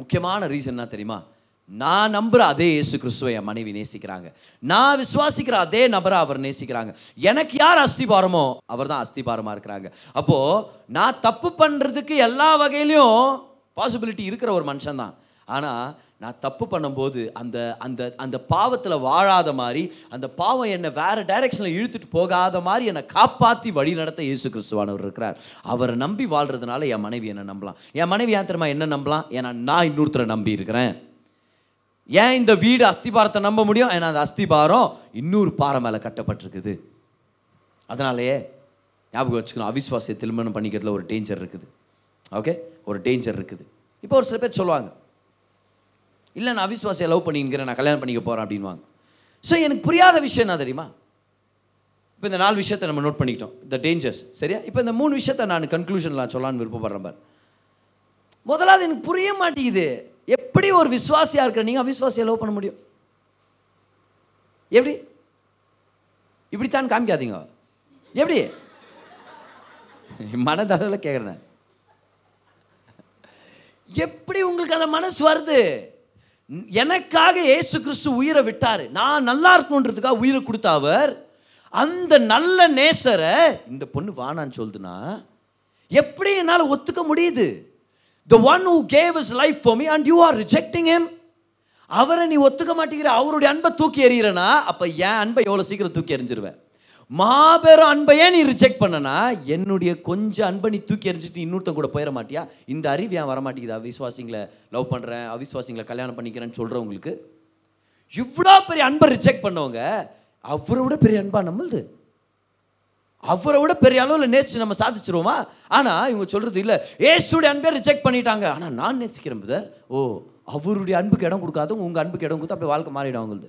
முக்கியமான ரீசன் என்ன தெரியுமா? நான் நம்புகிற அதே இயேசு கிறிஸ்துவை என் மனைவி நேசிக்கிறாங்க. நான் விசுவாசிக்கிற அதே நபரை அவர் நேசிக்கிறாங்க. எனக்கு யார் அஸ்திபாரமோ அவர் தான் அஸ்திபாரமாக இருக்கிறாங்க. அப்போது நான் தப்பு பண்ணுறதுக்கு எல்லா வகையிலையும் பாசிபிலிட்டி இருக்கிற ஒரு மனுஷன் தான் ஆனால் நான் தப்பு பண்ணும்போது அந்த அந்த அந்த பாவத்தில் வாழாத மாதிரி அந்த பாவம் என்னை வேறு டைரெக்ஷனில் இழுத்துட்டு போகாத மாதிரி என்னை காப்பாற்றி வழி நடத்த இயேசு கிறிஸ்துவானவர் இருக்கிறார். அவரை நம்பி வாழ்கிறதுனால என் மனைவி என்னை நம்பலாம். என் மனைவி ஏன் தெரியுமா என்ன நம்பலாம்? ஏன்னா நான் இன்னொருத்தரை நம்பி இருக்கிறேன். ஏன் இந்த வீடு அஸ்திபாரத்தை நம்ப முடியும்? ஏன்னா அந்த அஸ்திபாரம் இன்னொரு பாறை மேலே கட்டப்பட்டிருக்குது. அதனாலேயே ஞாபகம் வச்சுக்கணும் அவிஸ்வாசிய திருமணம் பண்ணிக்கிறதுல ஒரு டேஞ்சர் இருக்குது. ஓகே ஒரு டேஞ்சர் இருக்குது. இப்போ ஒரு சில பேர் சொல்லுவாங்க இல்லை நான் அவிஸ்வாசியை லவ் பண்ணிக்கிறேன் நான் கல்யாணம் பண்ணிக்க போகிறேன் அப்படின்வாங்க ஸோ எனக்கு புரியாத விஷயம் என்ன தெரியுமா? இப்போ இந்த நாலு விஷயத்தை நம்ம நோட் பண்ணிக்கிட்டோம். த டேஞ்சர்ஸ் சரியா? இப்போ இந்த மூணு விஷயத்தை நான் கன்க்ளூஷனில் சொல்லலாம்னு விருப்பப்படுறேன் பார். முதலாவது எனக்கு புரிய மாட்டேங்குது. எப்படி ஒரு விஸ்வாசியாக இருக்கிற நீங்கள் அவிஸ்வாசியை லவ் பண்ண முடியும்? எப்படி? இப்படித்தான் காமிக்காதீங்க. எப்படி? மனதளவில் கேட்குறேன் எப்படி உங்களுக்கு அந்த மனசு வருது? எனக்காக இயேசு கிறிஸ்து உயிரை விட்டார். நான் நல்லா இருக்கணுன்றதுக்காக உயிரை கொடுத்த அவர். அந்த நல்ல நேசரை இந்த பொண்ணு வானான்னு சொல்லுதுன்னா எப்படி என்னால் ஒத்துக்க முடியுது? The one who gave is life for me and you are rejecting him அவரை நீ ஒத்துக்க மாட்டேங்கிற அவருடைய அன்பை தூக்கி எறிகிறனா அப்போ என் அன்பை எவ்வளோ சீக்கிரம் தூக்கி எறிஞ்சிருவேன்? மாபெரும் அன்பையே நீ ரிஜெக்ட் பண்ணனா? என்னுடைய கொஞ்சம் அன்பை நீ தூக்கி எறிஞ்சிட்டு இன்னொருத்தன் கூட போயிட மாட்டியா? இந்த அறிவு ஏன் வரமாட்டேங்குது? அவிஸ்வாசிங்களை லவ் பண்ணுறேன் அவிஸ்வாசிங்களை கல்யாணம் பண்ணிக்கிறேன்னு சொல்கிறவங்களுக்கு இவ்வளோ பெரிய அன்பை ரிஜெக்ட் பண்ணவங்க அவரை விட பெரிய அன்பா நம்மளுது. அவரை விட பெரிய அளவில் நேசிச்சு நம்ம சாதிச்சிருவோமா? ஆனால் இவங்க சொல்கிறது இல்லை. ஏசுடைய அன்பே ரிஜெக்ட் பண்ணிட்டாங்க. ஆனால் நான் நேசிக்கிறேன் பிரதர் ஓ அவருடைய அன்புக்கு இடம் கொடுக்காத உங்கள் அன்புக்கு இடம் கொடுத்து அப்படியே வாழ்க்கை மாறிடும் அவங்களுது.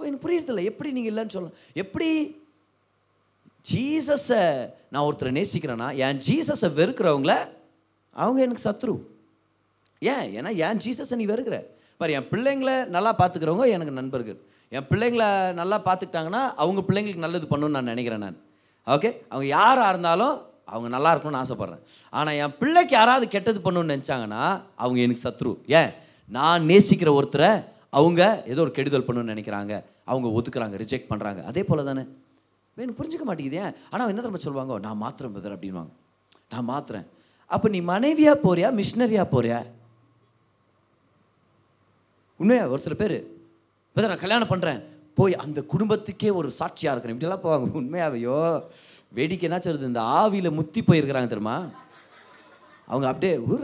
அப்போ எனக்கு புரியறதில்ல. எப்படி நீங்கள் இல்லைன்னு சொல்லலாம் எப்படி? ஜீசஸை நான் ஒருத்தரை நேசிக்கிறேன்னா என் ஜீசஸை வெறுக்கிறவங்கள அவங்க எனக்கு சத்ரு. ஏன்? ஏன்னா என் ஜீசஸை நீ வெறுக்கிற. பாரு என் பிள்ளைங்களை நல்லா பார்த்துக்கிறவங்க எனக்கு நண்பர்கள். என் பிள்ளைங்களை நல்லா பார்த்துக்கிட்டாங்கன்னா அவங்க பிள்ளைங்களுக்கு நல்லது பண்ணணும்னு நான் நினைக்கிறேன் நான். ஓகே அவங்க யாராக இருந்தாலும் அவங்க நல்லா இருக்கணும்னு ஆசைப்பட்றேன். ஆனால் என் பிள்ளைக்கு யாராவது கெட்டது பண்ணணும்னு நினச்சாங்கன்னா அவங்க எனக்கு சத்ரு. ஏன்? நான் நேசிக்கிற ஒருத்தரை அவங்க ஏதோ ஒரு கெடுதல் பண்ணணும்னு நினைக்கிறாங்க. அவங்க ஒதுக்குறாங்க ரிஜெக்ட் பண்ணுறாங்க அதே போல தானே வேணும் புரிஞ்சுக்க மாட்டேங்குது ஏன்? ஆனால் என்ன தரமா சொல்லுவாங்க? நான் மாத்திரம் பதர் அப்படின்வாங்க நான் மாத்திரேன் அப்போ நீ மனைவியாக போறியா மிஷினரியாக போறியா? உண்மையா? ஒரு சில பேர் பதர் நான் கல்யாணம் பண்ணுறேன் போய் அந்த குடும்பத்துக்கே ஒரு சாட்சியாக இருக்கிறேன். இப்படிலாம் போவாங்க. உண்மையாவையோ? வேடிக்கை என்ன சொல்கிறது இந்த ஆவியில் முத்தி போயிருக்கிறாங்க தெரியுமா? அவங்க அப்படியே ஒரு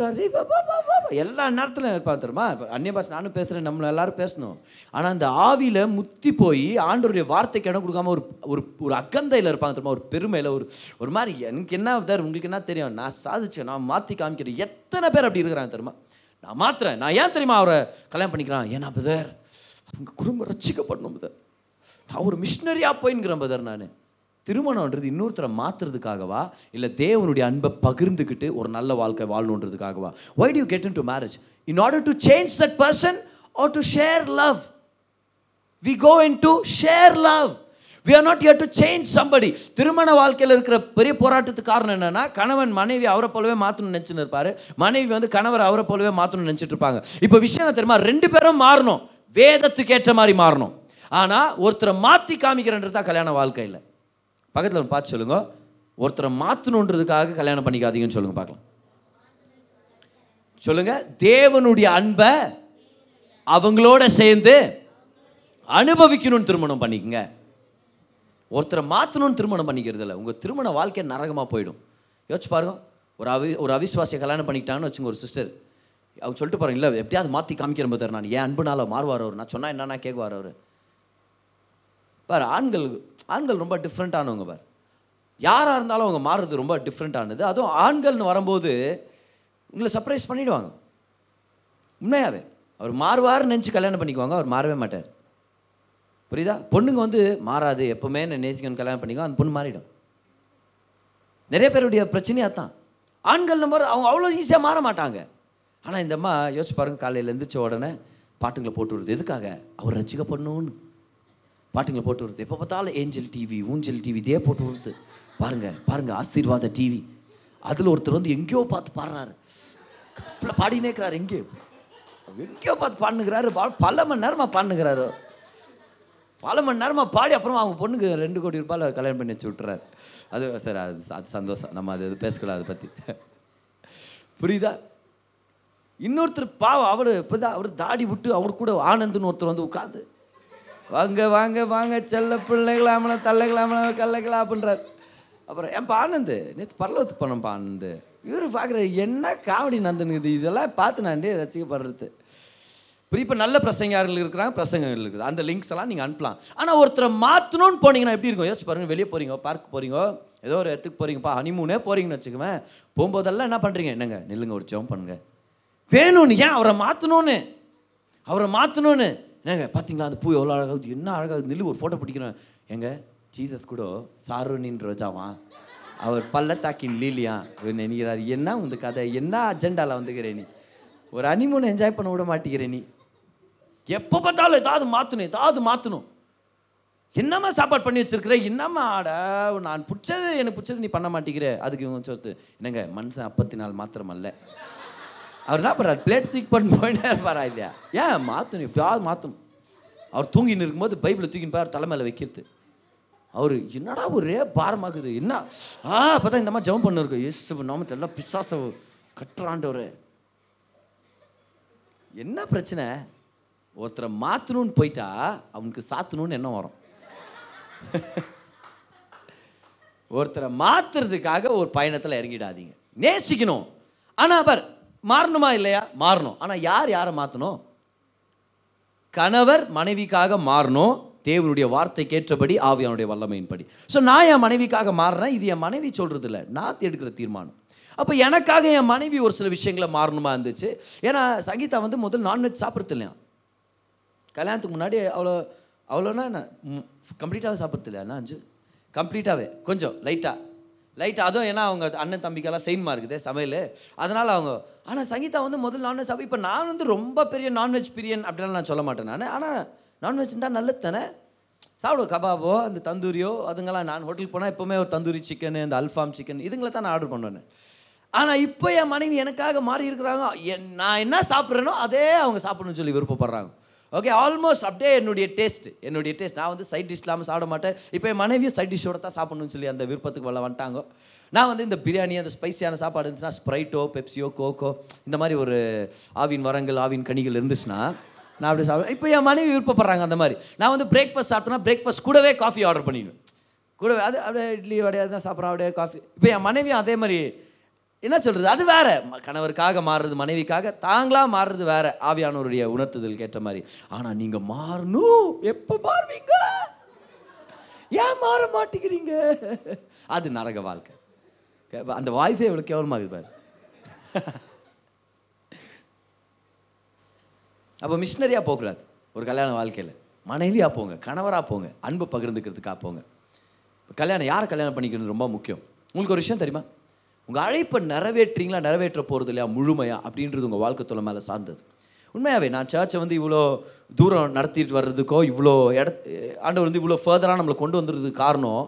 எல்லா நேரத்தில் இருப்பாங்க தெரியுமா? இப்போ அந்நிய பாஷை நானும் பேசுகிறேன் நம்மள எல்லாரும் பேசணும். ஆனால் அந்த ஆவியில் முத்தி போய் ஆண்டவருடைய வார்த்தைக்கு இடம் கொடுக்காம ஒரு ஒரு ஒரு அக்கந்தையில் இருப்பாங்க தெரியுமா? ஒரு பெருமையில் ஒரு ஒரு மாதிரி எனக்கு என்ன தர் உங்களுக்கு என்ன தெரியும்? நான் சாதிச்சேன் நான் மாற்றி காமிக்கிறேன். எத்தனை பேர் அப்படி இருக்கிறாங்க தெரியுமா? நான் மாத்துறேன். நான் ஏன் தெரியுமா அவரை கல்யாணம் பண்ணிக்கிறான்? ஏன்னா பதர் அவங்க குடும்பம் ரசிக்கப்படணும் பதர் நான் ஒரு மிஷினரியாக போயின்கிறேன் பதர் நான். திருமணம்ன்றது இன்னொருத்தரை மாத்துறதுக்காகவா? இல்லை தேவனுடைய அன்பை பகிர்ந்துக்கிட்டு ஒரு நல்ல வாழ்க்கை வாழணுன்றதுக்காகவா? Why do you get into marriage in order to change that person or to share love we go in to share love we are not you to change somebody திருமண வாழ்க்கையில் இருக்கிற பெரிய போராட்டத்துக்கு காரணம் என்னென்னா கணவன் மனைவி அவரை போலவே மாற்றணும்னு நினச்சின்னு இருப்பார். மனைவி வந்து கணவர் அவரை போலவே மாற்றணும்னு நினச்சிட்டு இருப்பாங்க. இப்போ விஷயம் என்ன தெரியுமா? ரெண்டு பேரும் மாறணும். வேதத்துக்கு ஏற்ற மாதிரி மாறணும். ஆனால் ஒருத்தரை மாற்றி காமிக்கிறன்றது தான் கல்யாண வாழ்க்கையில். பக்கத்தில் பார்த்து சொல்லுங்க. ஒருத்தரை மாற்றணுன்றதுக்காக கல்யாணம் பண்ணிக்காதீங்கன்னு சொல்லுங்க பார்க்கலாம். சொல்லுங்க தேவனுடைய அன்பை அவங்களோட சேர்ந்து அனுபவிக்கணும்னு திருமணம் பண்ணிக்கங்க. ஒருத்தரை மாற்றணும்னு திருமணம் பண்ணிக்கிறது இல்லை உங்கள் திருமண வாழ்க்கை நரகமாக போயிடும். யோசிச்சு பாருங்க. ஒரு அவி ஒரு அவிசுவாசியை கல்யாணம் பண்ணிக்கிட்டாங்கன்னு வச்சுங்க ஒரு சிஸ்டர் அவங்க சொல்லிட்டு பாருங்க இல்லை எப்படியாவது மாற்றி காமிக்கிற மாதிரி நான் ஏன் அன்புனால மாறுவார் அவர். நான் சொன்னால் என்னன்னா கேட்குவார் அவர். பார் ஆண்கள் ஆண்கள் ரொம்ப டிஃப்ரெண்ட்டானவங்க பார். யாராக இருந்தாலும் அவங்க மாறுறது ரொம்ப டிஃப்ரெண்ட்டானது அதுவும் ஆண்கள்னு வரும்போது உங்களை சர்ப்ரைஸ் பண்ணிவிடுவாங்க உண்மையாகவே அவர் மாறுவார்னு நினச்சி கல்யாணம் பண்ணிக்குவாங்க அவர் மாறவே மாட்டார். புரியுதா? பொண்ணுங்க வந்து மாறாது எப்பவுமே நேசிக்கணும் கல்யாணம் பண்ணிக்கோ அந்த பொண்ணு மாறிடும். நிறைய பேருடைய பிரச்சனையாக தான் ஆண்கள் நம்பர் அவங்க அவ்வளோ ஈஸியாக மாற மாட்டாங்க. ஆனால் இந்த அம்மா யோசிச்சு பாருங்க காலையில் எழுந்திரிச்ச உடனே பாட்டுங்களை போட்டு விடுறது. எதுக்காக? அவர் ரசிக்கப்படணும்னு. பாட்டுங்களை போட்டு வருது எப்போ பார்த்தாலும் ஏஞ்சல் டிவி ஊஞ்சல் டிவி இதே போட்டு வருது பாருங்க பாருங்கள் ஆசீர்வாத டிவி அதில் ஒருத்தர் வந்து எங்கேயோ பார்த்து பாடுறாரு. ஃபுல்லாக பாடினே இருக்கிறாரு எங்கேயோ. எங்கேயோ பார்த்து பாடுனுக்கிறாரு பா- பல மணி நேரமாக பாடுனுக்கிறாரு பல மணி நேரமாக பாடி அப்புறம் அவங்க பொண்ணுக்கு ரெண்டு கோடி ரூபாயில் கல்யாணம் பண்ணி வச்சு விட்டுறாரு. அது சரி அது அது சந்தோஷம். நம்ம அது எது பேசக்கூடாது அதை பற்றி புரியுதா? இன்னொருத்தர் பாவம் அவர் இப்போ தான் அவர் தாடி விட்டு அவர் கூட ஆனந்துன்னு ஒருத்தர் வந்து உட்காந்து வாங்க வாங்க வாங்க செல்ல பிள்ளைகளாமல தள்ளைகளாமல கல்லைகளா அப்படின்றார். அப்புறம் ஏன்பா ஆனந்த் நேற்று பரலவத்து போனோம்ப்பா ஆனந்த் இவர் பார்க்குற என்ன காமெடி நந்தன் இது? இதெல்லாம் பார்த்து நான் ரசிக்கப்படுறது. இப்போ இப்போ நல்ல பிரசங்கார்கள் இருக்கிறாங்க பிரசங்கங்கள் இருக்குது. அந்த லிங்க்ஸ் எல்லாம் நீங்கள் அனுப்பலாம். ஆனால் ஒருத்தரை மாற்றணும்னு போனீங்கன்னா எப்படி இருக்கும்? யோசிச்சு பாருங்க வெளியே போகிறீங்க பார்க் போகிறீங்க ஏதோ ஒரு இடத்துக்கு போகிறீங்கப்பா ஹனிமூனே போகிறீங்கன்னு வச்சுக்குவேன் போகும்போதெல்லாம் என்ன பண்ணுறீங்க என்னங்க நில்லுங்க ஒரு ஜெபம் பண்ணுங்க. வேணும்னு ஏன் அவரை மாற்றணும்னு அவரை மாற்றணும்னு என்னங்க பார்த்தீங்களா அந்த பூ எவ்வளோ அழகாகுது என்ன அழகாகுது நில்லு ஒரு ஃபோட்டோ பிடிக்கிறேன். எங்க ஜீசஸ் கூட சாரோனின் ரோஜாவா? அவர் பள்ளத்தாக்கின் லீலியா. நினைக்கிறார் என்ன உந்த கதை? என்ன அஜெண்டாவில் வந்துக்கிற நீ? ஒரு அனிமூனை என்ஜாய் பண்ண விட மாட்டேங்கிற நீ. எப்போ பார்த்தாலும் ஏதாவது மாற்றணும் ஏதாவது மாற்றணும் என்னம்மா சாப்பாடு பண்ணி வச்சிருக்கிற? என்னம்மா ஆட நான் பிடிச்சது எனக்கு பிடிச்சது நீ பண்ண மாட்டேங்கிற. அதுக்கு இவங்க சொத்து என்னங்க மனுஷன் அப்பத்தினால் மாத்திரம் அல்ல அவர் என்ன பண்ணுறாரு பிளேட் தூக்கி பண்ணி போயிட்டே இருப்பாரா இல்லையா? ஏன் மாற்றணும் எப்படியாவது மாற்றணும் அவர் தூங்கின்னு இருக்கும்போது பைபிளை தூக்கின்னு போய் தலைமையில் வைக்கிறது. அவர் என்னடா ஒரே பாரமாக்குது? என்ன? ஆ அப்போ தான் இந்த மாதிரி ஜெபம் பண்ணிருக்கு இயேசு நாமத்தில் எல்லாம் பிசாச கட்டுறாண்டவர் என்ன பிரச்சனை? ஒருத்தரை மாற்றணும்னு போயிட்டா அவனுக்கு சாத்தணும்னு என்ன வரும். ஒருத்தரை மாற்றுறதுக்காக ஒரு பயணத்தில் இறங்கிடாதீங்க. நேசிக்கணும். ஆனால் அவர் மாறணுமா இல்லையா? மாறணும். ஆனால் யார் யாரை மாற்றணும் கணவர் மனைவிக்காக மாறணும். தேவனுடைய வார்த்தைக்கு ஏற்றபடி ஆவியானுடைய வல்லமையின்படி. ஸோ நான் என் மனைவிக்காக மாறுறேன். இது என் மனைவி சொல்கிறது இல்லை நான் எடுக்கிற தீர்மானம். அப்போ எனக்காக என் மனைவி ஒரு சில விஷயங்களை மாறணுமா இருந்துச்சு? ஏன்னா சங்கீதா வந்து முதல் நான்வெஜ் சாப்பிட்றது இல்லையா? கல்யாணத்துக்கு முன்னாடி அவ்வளோ அவ்வளோனா என்ன? கம்ப்ளீட்டாகவே சாப்பிட்றது இல்லையா? அஞ்சு? கம்ப்ளீட்டாகவே கொஞ்சம் லைட்டாக லைட் அதுவும் ஏன்னா அவங்க அண்ணன் தம்பிக்கெல்லாம் செயின்மா இருக்குது சமையல். அதனால் அவங்க ஆனால் சங்கீதா வந்து முதல் நான்வெஜ் சாப்பிட. இப்போ நான் வந்து ரொம்ப பெரிய நான்வெஜ் பிரியன் அப்படின்லாம் நான் சொல்ல மாட்டேன் நான். ஆனால் நான்வெஜ் இருந்தால் நல்லது தானே? சாப்பிடுவோம் கபாபோ அந்த தந்தூரியோ அதுங்கெல்லாம் நான் ஹோட்டலுக்கு போனால் எப்போவுமே ஒரு தந்தூரி சிக்கன் இந்த அல்ஃபாம் சிக்கன் இதுங்களை தான் நான் ஆர்டர் பண்ணுவேன் ஆனால் இப்போ என் மனைவி எனக்காக மாறி இருக்கிறாங்க. என் நான் என்ன சாப்பிட்றேனோ அதே அவங்க சாப்பிடணும்னு சொல்லி விருப்பப்படுறாங்க. ஓகே ஆல்மோஸ்ட் அப்படியே என்னுடைய டேஸ்ட் என்னுடைய டேஸ்ட் நான் வந்து சைட் டிஷ் இல்லாமல் சாப்பிட மாட்டேன். இப்போ என் மனைவியும் சைட் டிஷ்ஷோட தான் சாப்பிடணும்னு சொல்லி அந்த விருப்பத்துக்கு வரல வந்துட்டாங்க. நான் வந்து இந்த பிரியாணி அந்த ஸ்பைசியான சாப்பாடு இருந்துச்சுன்னா ஸ்ப்ரைட்டோ பெப்சியோ கோகோ இந்த மாதிரி ஒரு ஆவின் வரங்கள் ஆவின் கனிகள் இருந்துச்சுன்னா நான் அப்படி சாப்பிடுவேன். இப்போ என் மனைவி விருப்பப்படுறாங்க அந்த மாதிரி. நான் வந்து பிரேக்ஃபாஸ்ட் சாப்பிட்டேன்னா பிரேக்ஃபாஸ்ட் கூடவே காஃபி ஆர்டர் பண்ணிடுவேன். கூடவே அது அப்படியே இட்லி வடையாக தான் சாப்பிட்றேன் அப்படியே காஃபி இப்போ என் மனைவியும் அதே மாதிரி என்ன சொல்கிறது அது வேற. கணவருக்காக மாறுறது மனைவிக்காக தாங்களாக மாறுறது வேற. ஆவியானோருடைய உணர்த்துதல் கேட்ட மாதிரி. ஆனால் நீங்கள் மாறணும். எப்போ மாறுவீங்க? ஏன் மாற மாட்டேங்கிறீங்க? அது நரக வாழ்க்கை. அந்த வாய்ஸே எவ்வளோ இருக்குது பாரு. அப்போ மிஷினரியாக போகக்கூடாது. ஒரு கல்யாண வாழ்க்கையில். மனைவியாக போங்க கணவராக போங்க அன்பை பகிர்ந்துக்கிறதுக்காக போங்க. கல்யாணம் யாரை கல்யாணம் பண்ணிக்கிறது ரொம்ப முக்கியம்? உங்களுக்கு ஒரு விஷயம் தெரியுமா? உங்கள் அழைப்பை நிறைவேற்றீங்களா நிறைவேற்ற போகிறது இல்லையா முழுமையா அப்படின்றது உங்கள் வாழ்க்கை தொலை மேலே சார்ந்தது. உண்மையாகவே நான் சர்ச்சை வந்து இவ்வளோ தூரம் நடத்திட்டு வர்றதுக்கோ இவ்வளோ இட ஆண்டவர் வந்து இவ்வளோ ஃபர்தராக நம்மளை கொண்டு வந்துடுறதுக்கு காரணம்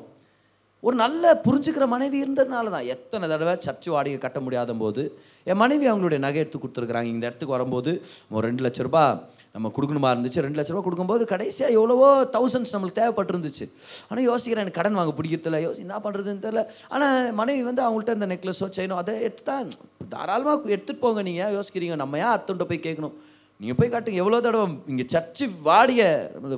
ஒரு நல்ல புரிஞ்சுக்கிற மனைவி இருந்ததுனால தான் எத்தனை தடவை சர்ச்சு வாடகை கட்ட முடியாத போது என் மனைவி அவங்களுடைய நகை எடுத்து கொடுத்துருக்குறாங்க. இந்த இடத்துக்கு வரும்போது ஒரு ரெண்டு லட்ச ரூபாய் நம்ம கொடுக்கணுமா இருந்துச்சு. ரெண்டு லட்ச ரூபா கொடுக்கும்போது கடைசியாக எவ்வளவோ தௌசண்ட்ஸ் நம்மளுக்கு தேவைப்பட்டிருந்துச்சு. ஆனால் யோசிக்கிறேன் எனக்கு கடன் வாங்க பிடிக்கிறதில்ல. யோசி என்ன பண்ணுறதுன்னு தெரில ஆனால் மனைவி வந்து அவங்கள்ட்ட இந்த நெக்லஸோ செயினோ அதை எடுத்து தான் தாராளமாக எடுத்துகிட்டு போங்க நீங்கள் யோசிக்கிறீங்க நம்ம ஏன் அத்தன்ட்ட போய் கேட்கணும்? நீங்கள் போய் காட்டுங்க எவ்வளோ தடவை இங்கே சர்ச்சு வாடிய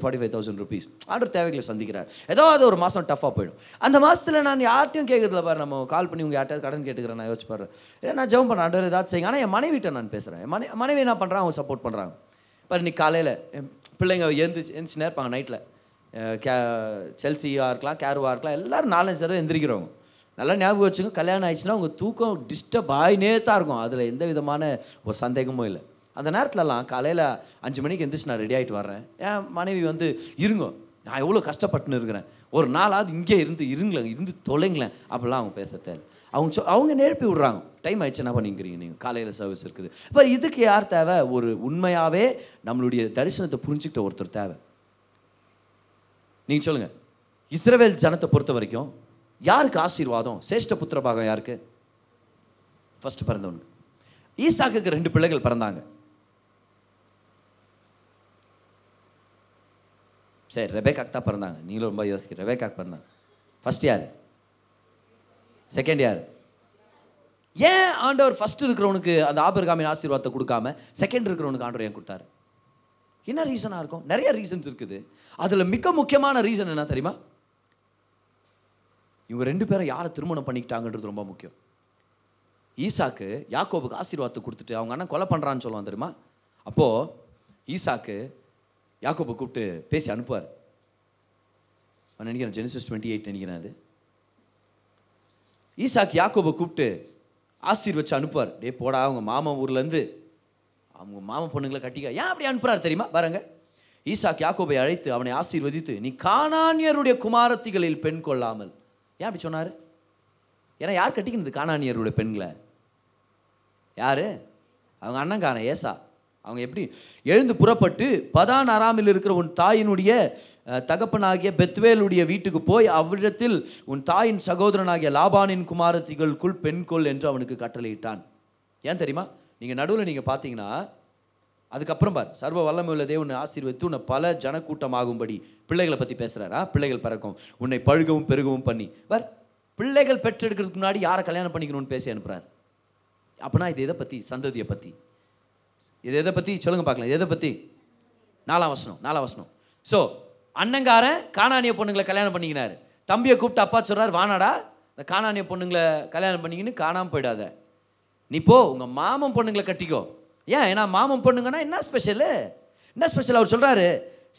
forty five thousand rupees order தேவைகளை சந்திக்கிறார். ஏதோ அது ஒரு மாதம் டஃப்பாக போயிடும். அந்த மாதத்தில் நான் யார்ட்டையும் கேட்குறதுல பாரு நம்ம கால் பண்ணி உங்கள் யார்ட்டையாவது கடன் கேட்டுக்கிறேன் நான் யோசிச்சு பாரு. ஏன்னா நான் ஜெபம் பண்ண ஆர்டர் ஏதாவது செய்யுங்க. ஆனால் என் மனைவிட்ட நான் பேசுகிறேன் மனை மனைவி என்ன பண்ணுறான் அவங்க சப்போர்ட் பண்ணுறாங்க பாரு இன்னைக்கு காலையில் பிள்ளைங்க எழுந்திரிச்சு எழுந்துச்சுனே நேர்ப்பாங்க நைட்டில் கே செல்சியாக இருக்கலாம் கேருவாக இருக்கலாம் எல்லோரும் நாலஞ்சு தடவை எந்திரிக்கிறவங்க. நல்லா ஞாபகம் வச்சுங்க கல்யாணம் ஆயிடுச்சுன்னா உங்கள் தூக்கம் டிஸ்டர்ப் ஆகினே தான் இருக்கும். அதில் எந்த விதமான ஒரு சந்தேகமும் இல்லை. அந்த நேரத்துலலாம் காலையில் அஞ்சு மணிக்கு எந்திரிச்சு நான் ரெடி ஆகிட்டு வர்றேன். என் மனைவி வந்து இருங்க நான் எவ்வளோ கஷ்டப்பட்டுன்னு இருக்கிறேன். ஒரு நாளாவது இங்கே இருந்து இருங்களேன் இருந்து தொலைங்களேன். அப்படிலாம் அவங்க பேச தேவை அவங்க சொ அவங்க நேர்ப்பி விட்றாங்க. டைம் ஆயிடுச்சு என்ன பண்ணிக்கிறீங்க நீங்கள் காலையில் சர்வீஸ் இருக்குது. இப்போ இதுக்கு யார் தேவை? ஒரு உண்மையாகவே நம்மளுடைய தரிசனத்தை புரிஞ்சுக்கிட்ட ஒருத்தர் தேவை. நீங்கள் சொல்லுங்கள் இஸ்ரவேல் ஜனத்தை பொறுத்த வரைக்கும் யாருக்கு ஆசீர்வாதம்? சேஷ்ட புத்திர பாகம் யாருக்கு? ஃபஸ்ட்டு பிறந்தவனுக்கு. ஈசாக்குக்கு ரெண்டு பிள்ளைகள் பிறந்தாங்க. சரி ரெபேக்காக்கு தான் பிறந்தாங்க. நீங்களும் ரொம்ப யோசிக்க ரெபேக்காக்கு பிறந்தாங்க. ஃபர்ஸ்ட் யார்? செகண்ட் யார்? ஏன் ஆண்டவர் ஃபர்ஸ்ட் இருக்கிறவனுக்கு அந்த ஆபிரகாமின் ஆசீர்வாதத்தை கொடுக்காம செகண்ட் இருக்கிறவனுக்கு ஆண்டவர் ஏன் கொடுத்தாரு? என்ன ரீசனாக இருக்கும்? நிறைய ரீசன்ஸ் இருக்குது. அதில் மிக முக்கியமான ரீசன் என்ன தெரியுமா? இவங்க ரெண்டு பேரும் யாரை திருமணம் பண்ணிக்கிட்டாங்கன்றது ரொம்ப முக்கியம். ஈசாக்கு யாக்கோபுக்கு ஆசீர்வாதத்தை கொடுத்துட்டு அவங்க அண்ணன் கொலை பண்ணுறான்னு சொல்லுவான் தெரியுமா? அப்போது ஈசாக்கு யாக்கோப்பை கூப்பிட்டு பேசி அனுப்புவார். நான் நினைக்கிறேன் ஜெனிசஸ் டுவெண்ட்டி எயிட் நினைக்கிறேன் அது. ஈசாக் யாக்கோபை கூப்பிட்டு ஆசீர்வச்சு அனுப்புவார். டே போடா அவங்க மாமா ஊர்லேருந்து. அவங்க மாமா பொண்ணுங்களை கட்டிக்க. ஏன் அப்படி அனுப்புறாரு தெரியுமா? பாருங்க. ஈசாக் யாக்கோபை அழைத்து அவனை ஆசீர்வதித்து நீ காணானியருடைய குமாரத்திகளில் பெண் கொள்ளாமல். ஏன் அப்படி சொன்னார்? ஏன்னா யார் கட்டிக்கிறது காணானியருடைய பெண்களை? யார்? அவங்க அண்ணங்காரன் ஏசா. அவங்க எப்படி? எழுந்து புறப்பட்டு பதான் அராமில் இருக்கிற உன் தாயினுடைய தகப்பனாகிய பெத்வேலுடைய வீட்டுக்கு போய் அவ்விடத்தில் உன் தாயின் சகோதரனாகிய லாபானின் குமாரத்திகளுக்குள் பெண் கொள் என்று அவனுக்கு கட்டளையிட்டான். ஏன் தெரியுமா? நீங்கள் நடுவில் நீங்கள் பார்த்தீங்கன்னா அதுக்கப்புறம் பார் சர்வ வல்லமை உள்ள தேவனை ஆசீர்வதித்து உன்னை பல ஜனக்கூட்டமாகும்படி பிள்ளைகளை பற்றி பேசுகிறாரா பிள்ளைகள் பிறக்கும். உன்னை பழுகவும் பெருகவும் பண்ணி. பார் பிள்ளைகள் பெற்றெடுக்கிறதுக்கு முன்னாடி யாரை கல்யாணம் பண்ணிக்கணும்னு பேசி அனுப்புகிறார் அப்படின்னா இது இதை பற்றி சந்ததியை பற்றி இது எதை பற்றி சொல்லுங்க பார்க்கலாம். எதை பற்றி நாலாம் வசனம் நாலாம் வசனம். ஸோ அண்ணங்காரன் காணானிய பொண்ணுங்களை கல்யாணம் பண்ணிக்கினார். தம்பியை கூப்பிட்டு அப்பா சொல்கிறார் வானாடா இந்த காணானிய பொண்ணுங்களை கல்யாணம் பண்ணிக்கின்னு காணாமல் போயிடாத. நீ போ உங்கள் மாமன் பொண்ணுங்களை கட்டிக்கோ. ஏன்? ஏன்னா மாமன் பொண்ணுங்கன்னா என்ன ஸ்பெஷலு என்ன ஸ்பெஷல் அவர் சொல்கிறாரு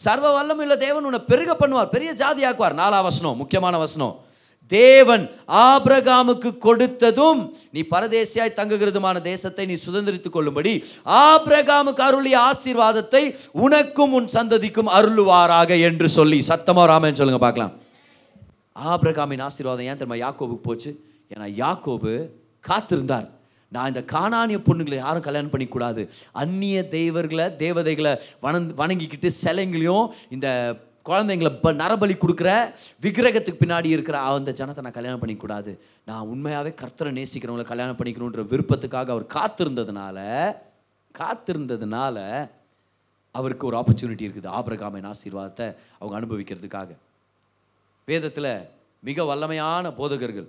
சர்வ வல்லமுள்ள தேவன் உன்னை பெருக பண்ணுவார் பெரிய ஜாதி ஆக்குவார். நாலாம் வசனம் முக்கியமான வசனம். தேவன் ஆபிரகாமுக்கு கொடுத்ததும் நீ பரதேசியாய் தங்குகிறதுமான தேசத்தை நீ சுதந்திரித்துக் கொள்ளும்படி ஆபிரகாமுக்கு அருளிய ஆசீர்வாதத்தை உனக்கும் உன் சந்ததிக்கும் அருளுவாராக என்று சொல்லி சத்தமாக ராமன் சொல்லுங்க பார்க்கலாம். ஆபிரகாமின் ஆசீர்வாதம் ஏன் தெரியுமா? யாக்கோபுக்கு போச்சு? ஏன்னா யாக்கோபு காத்திருந்தார். நான் இந்த காணானிய பொண்ணுங்களை யாரும் கல்யாணம் பண்ணிக்கூடாது. அந்நிய தெய்வர்களை தேவதைகளை வணங் வணங்கிக்கிட்டு சிலைங்களையும் இந்த குழந்தைங்களை ப நரபலி கொடுக்குற விக்கிரகத்துக்கு பின்னாடி இருக்கிற அந்த ஜனத்தை நான் கல்யாணம் பண்ணிக்கூடாது. நான் உண்மையாகவே கர்த்தரை நேசிக்கிறவங்களை கல்யாணம் பண்ணிக்கணுன்ற விருப்பத்துக்காக அவர் காத்திருந்ததுனால காத்திருந்ததுனால அவருக்கு ஒரு ஆப்பர்ச்சுனிட்டி இருக்குது ஆபரகாமின் ஆசீர்வாதத்தை அவங்க அனுபவிக்கிறதுக்காக. வேதத்தில் மிக வல்லமையான போதகர்கள்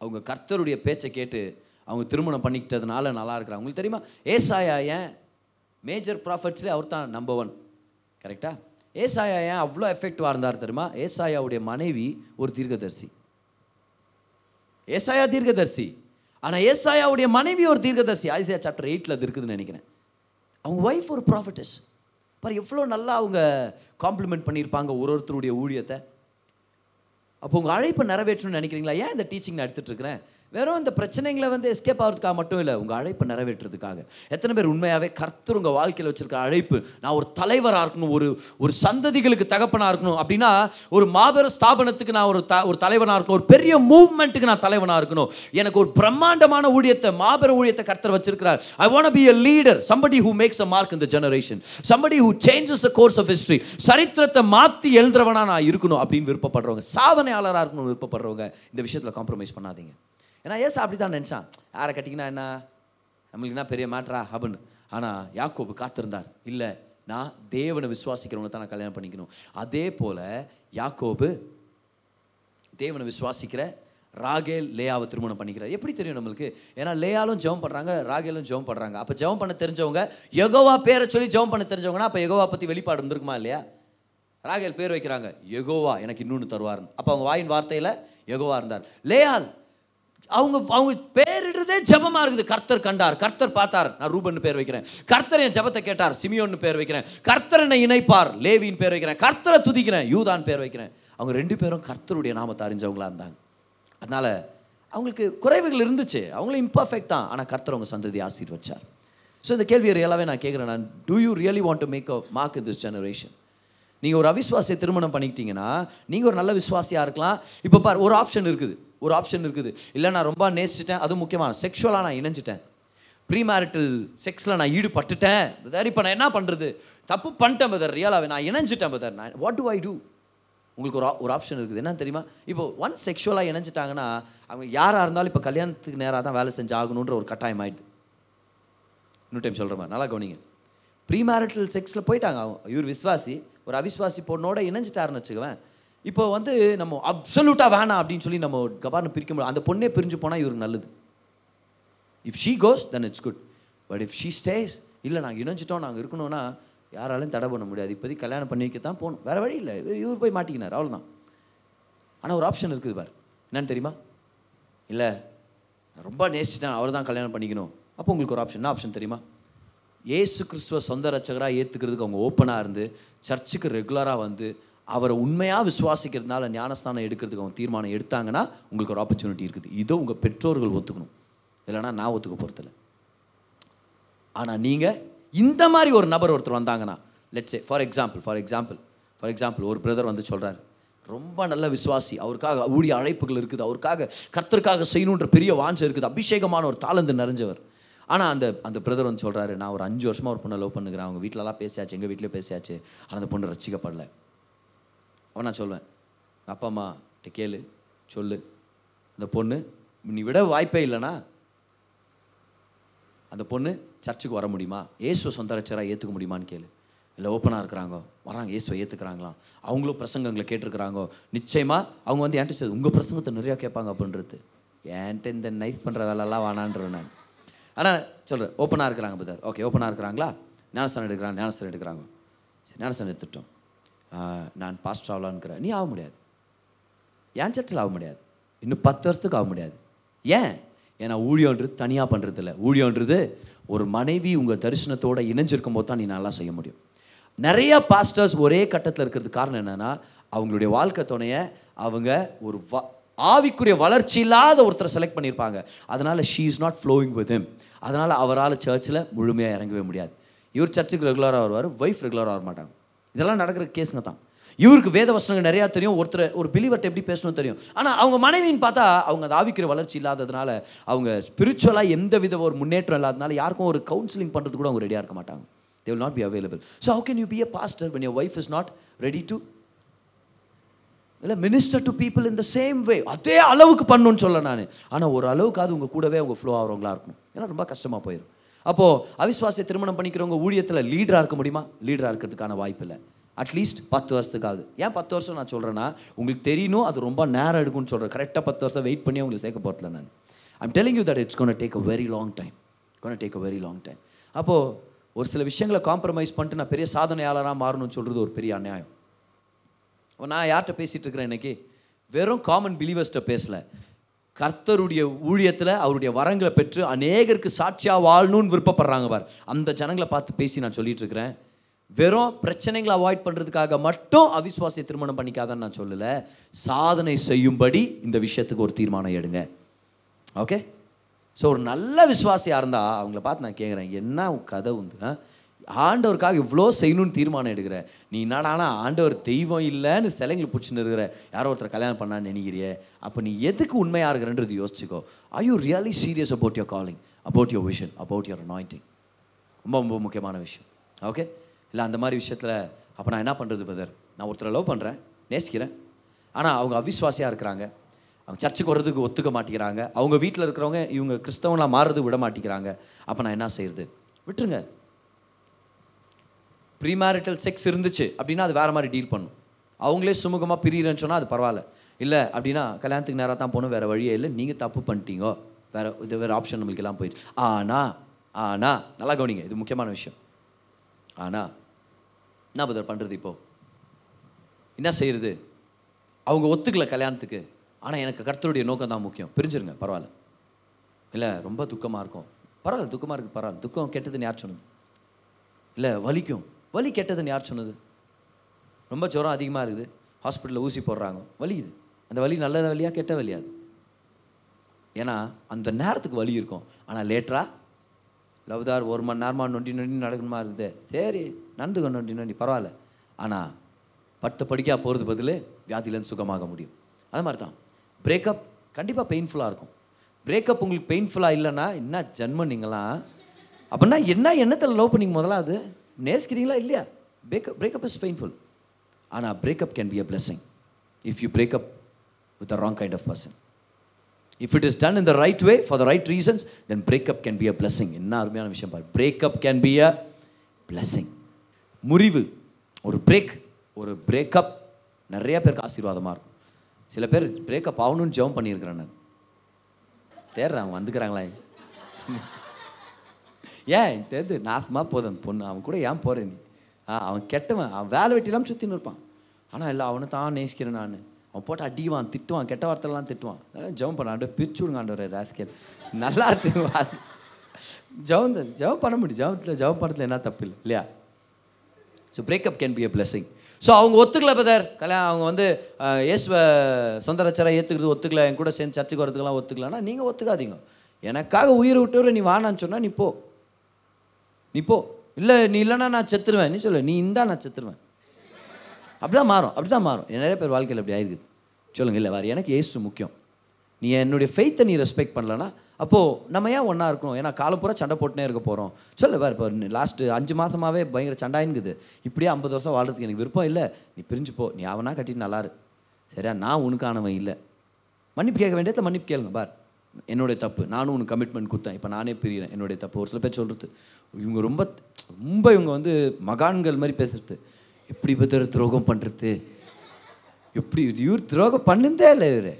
அவங்க கர்த்தருடைய பேச்சை கேட்டு அவங்க திருமணம் பண்ணிக்கிட்டதுனால நல்லா இருக்கிறாங்க. உங்களுக்கு தெரியுமா? ஏசாயா ஏன் மேஜர் ப்ராஃபிட்ஸ்லேயே அவர் தான் நம்பர் ஒன் கரெக்டாக ஏசாயா ஏன் அவ்வளோ எஃபெக்டிவாக இருந்தார் தெரியுமா? ஏசாயாவுடைய மனைவி ஒரு தீர்க்கதரிசி. ஏசாயா தீர்க்கதரிசி. ஆனால் ஏசாயாவுடைய மனைவி ஒரு தீர்க்கதரிசி. ஐசியா சாப்டர் எயிட்டில் அது இருக்குதுன்னு நினைக்கிறேன். அவங்க ஒய்ஃப் ஒரு ப்ராஃபிட்டஸ் பாரு எவ்வளோ நல்லா அவங்க காம்ப்ளிமெண்ட் பண்ணியிருப்பாங்க ஒரு ஒருத்தருடைய ஊழியத்தை. அப்போ உங்கள் அழைப்பை நிறைவேற்றணும்னு நினைக்கிறீங்களா? ஏன் இந்த டீச்சிங் நான் எடுத்துகிட்டு இருக்கிறேன்? வெறும் இந்த பிரச்சனைகளை வந்து எஸ்கேப் ஆகிறதுக்காக மட்டும் இல்லை உங்கள் அழைப்பை நிறைவேற்றுறதுக்காக. எத்தனை பேர் உண்மையாகவே கர்த்தர் உங்கள் வாழ்க்கையில் வச்சுருக்க அழைப்பு நான் ஒரு தலைவராக இருக்கணும் ஒரு ஒரு சந்ததிகளுக்கு தகப்பனாக இருக்கணும் அப்படின்னா ஒரு மாபெரும் ஸ்தாபனத்துக்கு நான் ஒரு த ஒரு தலைவனாக இருக்கணும் ஒரு பெரிய மூவ்மெண்ட்டுக்கு நான் தலைவனாக இருக்கணும். எனக்கு ஒரு பிரம்மாண்டமான ஊழியத்தை மாபெரும் ஊழியத்தை கர்த்தர் வச்சிருக்கிறார். I want be a leader somebody who makes a mark இந்த generation somebody who changes a course of history சரித்திரத்தை மாற்றி எழுதுறவனா நான் இருக்கணும் அப்படின்னு விருப்பப்படுறவங்க சாதனையாளராக இருக்கணும் விருப்பப்படுறவங்க இந்த விஷயத்தில் காம்ப்ரமைஸ் பண்ணாதீங்க. ஏன்னா ஏசா அப்படி தான் நினச்சான். யாரை கட்டிக்கினா என்ன? நம்மளுக்கு என்ன பெரிய மேட்ரா அப்படின்னு ஆனால் யாக்கோபு காத்திருந்தார். இல்லை நான் தேவனை விசுவாசிக்கிறவங்களை தான் நான் கல்யாணம் பண்ணிக்கணும். அதே போல் யாக்கோபு தேவனை விசுவாசிக்கிற ராகேல் லேயாவை திருமணம் பண்ணிக்கிறார். எப்படி தெரியும் நம்மளுக்கு? ஏன்னா லேயாலும் ஜெபம் பண்ணுறாங்க ராகேலும் ஜெபம் பண்ணுறாங்க அப்போ ஜெபம் பண்ண தெரிஞ்சவங்க எகோவா பேரை சொல்லி ஜெபம் பண்ண தெரிஞ்சவங்கன்னா அப்போ எகோவா பற்றி வெளிப்பாடு இருந்திருக்குமா இல்லையா? ராகேல் பேர் வைக்கிறாங்க எகோவா எனக்கு இன்னொன்று தருவார்னு. அப்போ அவங்க வாயின் வார்த்தையில் எகோவா இருந்தார். லேயால் அவங்க அவங்க பேரிடுறதே ஜபமாக இருக்குது. கர்த்தர் கண்டார். கர்த்தர் பார்த்தார். நான் ரூபன் பேர் வைக்கிறேன். கர்த்தர் என் ஜெபத்தை கேட்டார். சிமியோன்னு பேர் வைக்கிறேன். கர்த்தர் என்னை இணைப்பார். லேவின் பேர் வைக்கிறேன். கர்த்தரை துதிக்கிறேன். யூதான் பேர் வைக்கிறேன். அவங்க ரெண்டு பேரும் கர்த்தருடைய நாமத்தை அறிஞ்சவங்களா இருந்தாங்க. அதனால் அவங்களுக்கு குறைவுகள் இருந்துச்சு. அவங்களும் இம்பர்ஃபெக்ட் தான். ஆனால் கர்த்தர் அவங்க சந்ததி ஆசீர்வச்சார். ஸோ இந்த கேள்வியை ரியலாகவே நான் கேட்குறேன். நான் do you really want to make a mark in this generation நீங்கள் ஒரு அவிஸ்வாசியை திருமணம் பண்ணிக்கிட்டீங்கன்னா நீங்கள் ஒரு நல்ல விஸ்வாசியாக இருக்கலாம். இப்போ பார் ஒரு ஆப்ஷன் இருக்குது. ஒரு ஆப்ஷன் இருக்குது. இல்லை நான் ரொம்ப நேசிச்சிட்டேன் அதுவும் முக்கியமான செக்ஷுவலாக நான் இணைஞ்சிட்டேன். ப்ரீ மேரிட்டல் செக்ஸில் நான் ஈடுபட்டுட்டேன். பிரதர் இப்போ நான் என்ன பண்ணுறது தப்பு பண்ணிட்டேன் பிரதர் ரியலாகவே நான் இணைஞ்சிட்டேன் பிரதர் நான் வாட் டு ஐ டூ உங்களுக்கு ஒரு ஒரு ஆப்ஷன் இருக்குது. என்ன தெரியுமா? இப்போ ஒன் செக்ஷுவலாக இணைஞ்சிட்டாங்கன்னா அவங்க யாராக இருந்தாலும் இப்போ கல்யாணத்துக்கு நேராக தான் வேலை செஞ்சு ஆகணுன்ற ஒரு கட்டாயம் ஆயிடுது. இன்னும் டைம் சொல்கிற மாதிரி நல்லா கவனிங்க. ப்ரீ மேரிட்டல் செக்ஸில் போயிட்டாங்க அவங்க. இவர் விஸ்வாசி. ஒரு அவிஸ்வாசி பொண்ணோட இணைஞ்சிட்டாருன்னு வச்சுக்குவேன். இப்போ வந்து நம்ம அப்சல்யூட்டாக வேணாம் அப்படின்னு சொல்லி நம்ம கபார்னு பிரிக்க முடியும் அந்த பொண்ணே பிரிஞ்சு போனால் இவருக்கு நல்லது. If she goes then it's good but if she stays இல்லை நாங்கள் இணைஞ்சிட்டோம் நாங்கள் இருக்கணும்னா யாராலையும் தடை பண்ண முடியாது. இப்போதைக்கு கல்யாணம் பண்ணி வைக்க தான் போகணும். வேறு வழி இல்லை. இவர் போய் மாட்டிக்கினார் அவ்வளோதான் ஆனால் ஒரு ஆப்ஷன் இருக்குது பார். என்னன்னு தெரியுமா? இல்லை ரொம்ப நேசிச்சிட்டேன் அவர் தான் கல்யாணம் பண்ணிக்கணும். அப்போ உங்களுக்கு ஒரு ஆப்ஷன் என்ன ஆப்ஷன் தெரியுமா? ஏசு கிறிஸ்துவ சொந்த ரட்சகராக ஏற்றுக்கிறதுக்கு அவங்க ஓப்பனாக இருந்து சர்ச்சுக்கு ரெகுலராக வந்து அவரை உண்மையாக விசுவாசிக்கிறதுனால ஞானஸ்தானம் எடுக்கிறதுக்கு அவங்க தீர்மானம் எடுத்தாங்கன்னா உங்களுக்கு ஒரு ஆப்பர்ச்சுனிட்டி இருக்குது. இதோ உங்கள் பெற்றோர்கள் ஒத்துக்கணும். இல்லைன்னா நான் ஒத்துக்க போகிறதில்ல ஆனால் நீங்கள் இந்த மாதிரி ஒரு நபர் ஒருத்தர் வந்தாங்கன்னா let's say for example for example for example ஒரு பிரதர் வந்து சொல்கிறார் ரொம்ப நல்ல விசுவாசி. அவருக்காக ஊழிய அழைப்புகள் இருக்குது. அவருக்காக கர்த்தருக்காக செய்யணுன்ற பெரிய வாஞ்சை இருக்குது. அபிஷேகமான ஒரு தாளந்து நிறைஞ்சவர். ஆனால் அந்த அந்த பிரதர் வந்து சொல்கிறாரு நான் ஒரு அஞ்சு வருஷமாக ஒரு பொண்ணை லவ் பண்ணுகிறேன். அவங்க வீட்டிலலாம் பேசியாச்சு எங்கள் வீட்டிலே பேசியாச்சு. ஆனால் அந்த பொண்ணு ரசிக்கப்படலை. அவன் நான் சொல்வேன் அப்பா அம்மா கிட்ட கேளு சொல்லு. அந்த பொண்ணு நீ விட வாய்ப்பே இல்லைனா அந்த பொண்ணு சர்ச்சுக்கு வர முடியுமா? இயேசுவை சொந்த ரச்சராக ஏற்றுக்க முடியுமான்னு கேளு. இல்லை ஓப்பனாக இருக்கிறாங்க? வராங்க இயேசுவை ஏற்றுக்கிறாங்களாம் அவங்களும் பிரசங்கங்களை கேட்டிருக்கிறாங்கோ? நிச்சயமாக அவங்க வந்து என்கிட்ட உங்கள் பிரசங்கத்தை நிறையா கேட்பாங்க அப்படின்றது. என்கிட்ட இந்த நைஸ் பண்ணுற வேலைலாம் வேணான்றேன் நான். ஆனால் சொல்கிறேன் ஓப்பனாக இருக்கிறாங்க பதார். ஓகே ஓப்பனாக இருக்கிறாங்களா? ஞானஸ்தானம் எடுக்கிறாங்க ஞானஸ்தானம் எடுக்கிறாங்க. சரி ஞானஸ்தானம் எடுத்துட்டோம். நான் பாஸ்டர் ஆகலான்ங்கிற நீ ஆக முடியாது. என் சர்ச்சில் ஆக முடியாது. இன்னும் பத்து வருஷத்துக்கு ஆக முடியாது. ஏன்? ஏன்னா ஊழியன்றது தனியாக பண்ணுறதில்ல ஊழியன்றது ஒரு மனைவி உங்கள் தரிசனத்தோடு இணைஞ்சிருக்கும் போது தான் நீ நல்லா செய்ய முடியும். நிறைய பாஸ்டர்ஸ் ஒரே கட்டத்தில் இருக்கிறதுக்கு காரணம் என்னென்னா அவங்களுடைய வாழ்க்கை துணையை அவங்க ஒரு வ ஆவிக்குரிய வளர்ச்சி இல்லாத ஒருத்தரை செலக்ட் பண்ணியிருப்பாங்க. அதனால் she is not flowing with him அதனால் அவரால் சர்ச்சில் முழுமையாக இறங்கவே முடியாது. இவர் சர்ச்சுக்கு ரெகுலராக வருவார் ஒய்ஃப் ரெகுலராக வர மாட்டாங்க இதெல்லாம் நடக்கிற கேஸுங்க தான். இவருக்கு வேத வசனங்கள் நிறையா தெரியும். ஒருத்தர் ஒரு பிலிவர்ட்ட எப்படி பேசணும் தெரியும். ஆனால் அவங்க மனைவின்னு பார்த்தா அவங்க அதை ஆவிக்கிற வளர்ச்சி இல்லாததுனால அவங்க ஸ்பிரிச்சுவலாக எந்த வித ஒரு முன்னேற்றம் இல்லாதனால யாருக்கும் ஒரு கவுன்சிலிங் பண்ணுறது கூட அவங்க ரெடியாக இருக்க மாட்டாங்க. They will not be available so how can you be a pastor when your wife is not ready to இல்லை minister to people in the same way அதே அளவுக்கு பண்ணணும்னு சொல்ல நான். ஆனால் ஒரு அளவுக்காவது உங்கள் கூடவே அவங்க ஃப்ளோ ஆகிறவங்களா இருக்கும் ஏன்னா ரொம்ப கஷ்டமாக போயிடும் அப்போது அவிஸ்வாசிய திருமணம் பண்ணிக்கிறவங்க ஊழியத்தில் லீடராக இருக்க முடியுமா? லீடராக இருக்கிறதுக்கான வாய்ப்பு இல்லை. அட்லீஸ்ட் பத்து வருஷத்துக்காவது. ஏன் பத்து வருஷம் நான் சொல்கிறேன்னா உங்களுக்கு தெரியணும் அது ரொம்ப நேரம் எடுக்கும்னு சொல்கிறேன் கரெக்டாக பத்து வருஷம் வெயிட் பண்ணி உங்களுக்கு சேர்க்க போகிறதில்ல நான். I'm telling you that it's gonna take a very long time gonna take a very long time அப்போது ஒரு சில விஷயங்களை காம்ப்ரமைஸ் பண்ணிட்டு நான் பெரிய சாதனையாளராக மாறணும்னு சொல்கிறது ஒரு பெரிய அநியாயம். நான் யார்கிட்ட பேசிகிட்டு இருக்கிறேன் இன்னைக்கு? வெறும் காமன் பிலீவர்ஸ்கிட்ட பேசலை. கர்த்தருடைய ஊழியத்தில் அவருடைய வரங்களை பெற்று அநேகருக்கு சாட்சியாக வாழணும்னு விருப்பப்படுறாங்க பார். அந்த ஜனங்களை பார்த்து பேசி நான் சொல்லிட்டு இருக்கிறேன் வெறும் பிரச்சனைகளை அவாய்ட் பண்ணுறதுக்காக மட்டும் அவிஸ்வாசிய திருமணம் பண்ணிக்காதன்னு நான் சொல்லலை. சாதனை செய்யும்படி இந்த விஷயத்துக்கு ஒரு தீர்மானம் எடுங்க. ஓகே ஸோ ஒரு நல்ல விசுவாசியாக இருந்தால் அவங்கள பார்த்து நான் கேட்குறேன் என்ன கதை உண்டு? ஆ? ஆண்டவருக்காக இவ்வளோ செய்யணும்னு தீர்மானம் எடுக்கிற. நீ என்னடானா ஆண்டவர் தெய்வம் இல்லைன்னு சிலைங்களை பிடிச்சின்னு இருக்கிற. யாரோ ஒருத்தர் கல்யாணம் பண்ணான்னு நினைக்கிறியே. அப்போ நீ எதுக்கு உண்மையாக இருக்கிறன்றது யோசிச்சுக்கோ. I you really serious about your calling about your vision about your anointing ரொம்ப ரொம்ப முக்கியமான விஷயம். ஓகே இல்லை அந்த மாதிரி விஷயத்தில் அப்போ நான் என்ன பண்ணுறது பிரதர் நான் ஒருத்தரை லவ் பண்ணுறேன் நேசிக்கிறேன். ஆனால் அவங்க அவிஸ்வாசியாக இருக்கிறாங்க. அவங்க சர்ச்சுக்கு வர்றதுக்கு ஒத்துக்க மாட்டேங்கிறாங்க. அவங்க வீட்டில் இருக்கிறவங்க இவங்க கிறிஸ்தவங்களாக மாறுறது விட மாட்டேங்கிறாங்க. அப்போ நான் என்ன செய்யறது விட்டுருங்க. ப்ரீமேரிட்டல் செக்ஸ் இருந்துச்சு அப்படின்னா அது வேறு மாதிரி டீல் பண்ணும். அவங்களே சுமூகமாக பிரியிறேன்னு சொன்னால் அது பரவாயில்ல. இல்லை அப்படின்னா கல்யாணத்துக்கு நேராக தான் போகணும் வேறு வழியே இல்லை. நீங்கள் தப்பு பண்ணிட்டீங்கோ. வேறு இது வேறு ஆப்ஷன் நம்மளுக்கு எல்லாம் போயிடுச்சு. ஆனால் ஆனால் நல்லா கவனிங்க இது முக்கியமான விஷயம். ஆனால் என்ன பதர் பண்ணுறது இப்போது என்ன செய்கிறது அவங்க ஒத்துக்கல கல்யாணத்துக்கு. ஆனால் எனக்கு கர்த்தருடைய நோக்கம் தான் முக்கியம். பிரிஞ்சிருங்க பரவாயில்ல. இல்லை ரொம்ப துக்கமாக இருக்கும். பரவாயில்ல துக்கமாக இருக்குது பரவாயில்ல. துக்கம் கெட்டதுன்னு யார் சொன்னது? இல்லை வலிக்கும். வலி கெட்டதுன்னு யார் சொன்னது? ரொம்ப ஜுரம் அதிகமாக இருக்குது. ஹாஸ்பிட்டலில் ஊசி போடுறாங்க. வலியுது அந்த வலி நல்ல வழியாக கெட்ட வழியாது அது? ஏன்னா அந்த நேரத்துக்கு வலி இருக்கும். ஆனால் லேட்டராக லவ்தார் ஒரு மணி நேரமாக நொண்டி நொண்டி நடக்கணுமா இருக்குது சரி நடந்துக்க நொண்டி நொண்டி பரவாயில்ல. ஆனால் பத்து படிக்கா போகிறது பதில் வியாதியிலேருந்து சுகமாக முடியும். அது மாதிரி தான் பிரேக்கப் கண்டிப்பாக பெயின்ஃபுல்லாக இருக்கும். பிரேக்கப் உங்களுக்கு பெயின்ஃபுல்லாக இல்லைன்னா என்ன ஜென்மம் நீங்களாம் அப்படின்னா என்ன எண்ணத்தில் லவ் பண்ணிங்க முதல்ல அது? நேசிக்கிறீங்களா? இல்லையா? பிரேக்கப் பிரேக்கப் இஸ் பெயின்ஃபுல் ஆனால் breakup can be a blessing if you breakup with a wrong kind of person if it is done in the right way for the right reasons then breakup can be a blessing என்ன அருமையான விஷயம் பாரு. Breakup can be a blessing முறிவு. ஒரு பிரேக் ஒரு பிரேக்கப் நிறைய பேருக்கு ஆசீர்வாதமாக இருக்கும். சில பேர் பிரேக்கப் ஆகணும்னு ஜெபம் பண்ணியிருக்கிறேன் நான் தேடுறேன் அவங்க வந்துக்கிறாங்களா. ஏன் தெரியுது நாசமாக போதும் பொண்ணு அவன் கூட ஏன் போகிறேன் நீ? ஆ அவன் கெட்டவன் அவன் வேலை வெட்டிலாம் சுற்றின்னு இருப்பான். ஆனால் இல்லை அவனை தான் நேசிக்கிறேன் நான். அவன் போட்டு அடிவான் திட்டுவான் கெட்ட வார்த்தைலாம் திட்டுவான். ஜெபம் பண்ண ஆண்டு பிரிச்சு விடுங்க ஆண்டு ராஸ்கேல். நல்லா இருக்கு ஜெபம் தான் ஜெபம் பண்ண முடியும். ஜெபத்தில் ஜெபம் பண்ணுறதுல என்ன தப்பு இல்லை இல்லையா? So breakup can be a blessing. So அவங்க ஒத்துக்கல பதர் கல்யாணம் அவங்க வந்து இயேசுவ சொந்த ஏற்றுக்கிறது ஒத்துக்கல என் கூட சேர்ந்து சர்ச்சுக்கு வரதுக்கெல்லாம் ஒத்துக்கலன்னா நீங்கள் ஒத்துக்காதீங்க. எனக்காக உயிர் விட்டவரை நீ வானான்னு சொன்னால் நீ போ. நீ போ. இல்லை நீ இல்லைன்னா நான் செத்துருவேன். நீ சொல்லு நீ இந்தா நான் செத்துருவேன். அப்படிதான் மாறும் அப்படி தான் மாறும் நிறைய பேர் வாழ்க்கையில் அப்படி ஆயிருக்குது. சொல்லுங்க இல்லை வேறு எனக்கு ஏசு முக்கியம். நீ என்னுடைய ஃபெய்த்தை நீ ரெஸ்பெக்ட் பண்ணலன்னா அப்போது நம்ம ஏன் ஒன்றா இருக்கணும்? ஏன்னா காலம் பூரா சண்டை போட்டுனே இருக்க போகிறோம் சொல்லு வேறு இப்போ லாஸ்ட்டு அஞ்சு மாதமாகவே பயங்கர சண்டாயின்குது இப்படியே ஐம்பது வருஷம் வாழ்றதுக்கு எனக்கு விருப்பம் இல்லை. நீ பிரிஞ்சு போ. நீ அவனா கட்டிட்டு நல்லாரு சரியா? நான் உனக்கானவன் இல்லை. மன்னிப்பு கேட்க வேண்டியதில் மன்னிப்பு கேளுங்க பார். என்னுடைய தப்பு நானும் உனக்கு கமிட்மெண்ட் கொடுத்தேன். இப்போ நானே பிரிகிறேன் என்னுடைய தப்பு. ஒரு சில பேர் சொல்கிறது இவங்க ரொம்ப ரொம்ப இவங்க வந்து மகான்கள் மாதிரி பேசுறது. எப்படி பத்திர துரோகம் பண்ணுறது எப்படி இவர் துரோகம் பண்ணுந்தே இல்லை இவர்.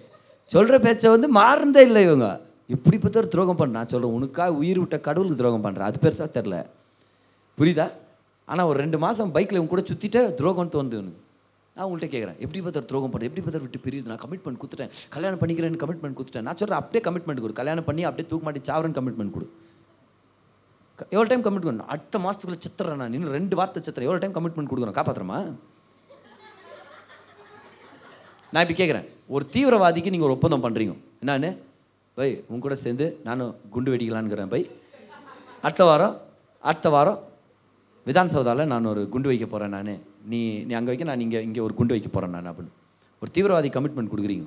சொல்கிற பேச்சை வந்து மாறுந்தே இல்லை இவங்க. இப்படி பத்திர துரோகம் பண்ண நான் சொல்கிறேன் உனக்காக உயிர் விட்ட கடவுளுக்கு துரோகம் பண்ணுறேன் அது பெருசாக தெரில. புரியுதா? ஆனால் ஒரு ரெண்டு மாதம் பைக்கில் இவங்க கூட சுற்றிட்டு துரோகம்னு தோணுது எனக்கு நான் உங்கள்கிட்ட கேட்குறேன் எப்படி பத்திர துரோகம் பண்ணுறேன் எப்படி பத்திர விட்டு பிரியுது. நான் கமிட்மெண்ட் கொடுத்துட்டேன் கல்யாணம் பண்ணிக்கிறேன்னு கமிட்மெண்ட் கொடுத்துட்டேன் நான் சொல்கிறேன் அப்படியே கமிட்மெண்ட் கொடு. கல்யாணம் பண்ணி அப்படியே தூக்க மாட்டி சாவரன் கமிட்மெண்ட் கொடு. எவ்வளோ டைம் கமிட்மெண்ட் அடுத்த மாதத்துக்குள்ள சித்திரேன் நான். இன்னும் ரெண்டு வார்த்தை சித்திரேன் எவ்வளோ டைம் கமிட்மெண்ட் கொடுக்குறேன் காப்பாத்துறமா நான் இப்படி கேட்குறேன் ஒரு தீவிரவாதிக்கு நீங்கள் ஒரு ஒப்பந்தம் பண்ணுறீங்க என்னான்னு? பை உன் கூட சேர்ந்து நானும் குண்டு வெடிக்கலான்னுக்கிறேன் பை. அடுத்த வாரம் அடுத்த வாரம் விதான் சௌதாவில் நான் ஒரு குண்டு வைக்க போகிறேன் நான். நீ நீ அங்கே வைக்க நான் இங்கே இங்கே ஒரு குண்டு வைக்க போகிறேன் நான் அப்படின்னு. ஒரு தீவிரவாதி கமிட்மெண்ட் கொடுக்குறீங்க.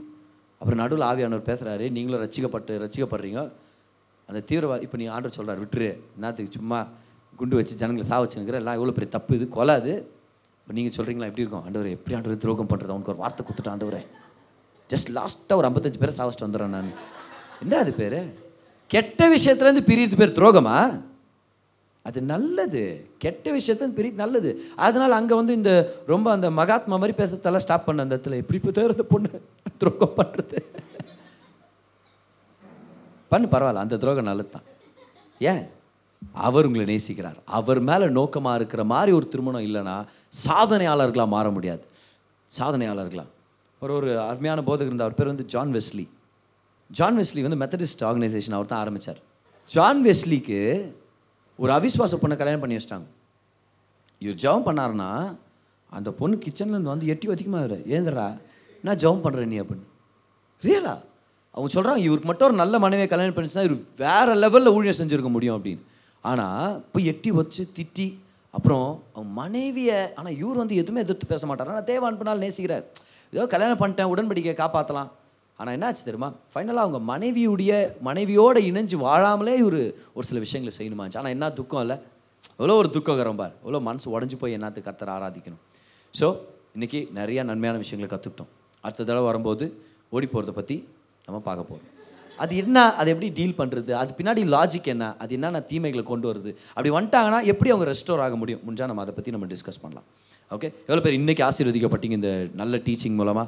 அப்புறம் நடுவில் ஆவியானவர் பேசுகிறாரு நீங்களும் ரசிக்கப்பட்டு ரசிக்கப்படுறீங்க. அந்த தீவிரவாதி இப்போ நீ ஆர்டர் சொல்கிறார் விட்டுரு. என்னத்துக்கு சும்மா குண்டு வச்சு ஜனங்களை சா வச்சுருக்கிற எல்லாம் எவ்வளோ பெரிய தப்பு இது? கொலாது இப்போ நீங்கள் சொல்கிறீங்களா எப்படி இருக்கும்? ஆண்டவர் எப்படி ஆண்டவர் துரோகம் பண்ணுறது அவனுக்கு ஒரு வார்த்தை கொடுத்துட்டு ஆண்டவரே. ஜஸ்ட் லாஸ்ட்டாக ஒரு ஐம்பத்தஞ்சு பேரை சாவச்சிட்டு வந்துடுறேன் நான். என்ன அது பேர்? கெட்ட விஷயத்துலேருந்து பிரியறது பேர் துரோகமா? அது நல்லது. கெட்ட விஷயத்த பெரிய நல்லது. அதனால் அங்கே வந்து இந்த ரொம்ப அந்த மகாத்மா மாதிரி பேசுறதெல்லாம் ஸ்டாப் பண்ண அந்த இடத்துல. எப்படி இப்போ தேர்ந்த பொண்ணு? துரோகம் பண்ணுறது பண்ணு பரவாயில்ல. அந்த துரோகம் நல்லது தான் ஏன்? அவர் உங்களை நேசிக்கிறார். அவர் மேலே நோக்கமாக இருக்கிற மாதிரி ஒரு திருமணம் இல்லைன்னா சாதனையாளர்களாக மாற முடியாது. சாதனையாளர்களாக ஒரு ஒரு அருமையான போதகர் இருந்தார். அவர் பேர் வந்து ஜான் வெஸ்லி ஜான் வெஸ்லி வந்து மெத்தடிஸ்ட் ஆர்கனைசேஷன் அவர் தான் ஆரம்பித்தார் ஜான் வெஸ்லிக்கு ஒரு அவிஸ்வாச பொண்ணை கல்யாணம் பண்ணி வச்சிட்டாங்க. இவர் ஜெபம் பண்ணாருன்னா அந்த பொண்ணு கிச்சன்லேருந்து வந்து எட்டி வதிக்குமா இவர் ஏந்திரா நான் ஜெபம் பண்ணுறேன் நீ அப்படின்னு. ரியலா அவங்க சொல்கிறாங்க இவருக்கு மட்டும் ஒரு நல்ல மனைவியை கல்யாணம் பண்ணிச்சுன்னா இவர் வேறு லெவலில் ஊழியர் செஞ்சுருக்க முடியும் அப்படின்னு. ஆனால் இப்போ எட்டி வச்சு திட்டி அப்புறம் அவங்க மனைவியை ஆனால் இவர் வந்து எதுவுமே எதிர்த்து பேச மாட்டார். ஆனால் தேவ அனுப்பினால் நேசிக்கிறார். ஏதோ கல்யாணம் பண்ணிட்டேன் உடன்படிக்கையை காப்பாற்றலாம் ஆனால் என்னாச்சு தெரியுமா? ஃபைனலாக அவங்க மனைவியுடைய மனைவியோடு இணைஞ்சு வாழாமலே இவர் ஒரு சில விஷயங்களை செய்யணுமாச்சு ஆனால் என்ன துக்கம் இல்லை? எவ்வளோ ஒரு துக்கம் பார். எவ்வளோ மனசு உடஞ்சி போய் என்னத்துக்கு கர்த்தரை ஆராதிக்கணும். ஸோ இன்றைக்கி நிறையா நன்மையான விஷயங்களை கற்றுக்கிட்டோம் அடுத்த தடவை வரும்போது ஓடி போகிறத பற்றி நம்ம பார்க்க போகிறோம் அது என்ன? அதை எப்படி டீல் பண்ணுறது அது பின்னாடி லாஜிக் என்ன? அது என்னென்ன தீமைகளை கொண்டு வருது? அப்படி வந்துட்டாங்கன்னா எப்படி அவங்க ரெஸ்டோர் ஆக முடியும்? முடிஞ்சால் நம்ம அதை பற்றி நம்ம டிஸ்கஸ் பண்ணலாம். ஓகே எவ்வளோ பேர் இன்றைக்கி ஆசீர்வதிக்கப்பட்டீங்க இந்த நல்ல டீச்சிங் மூலமாக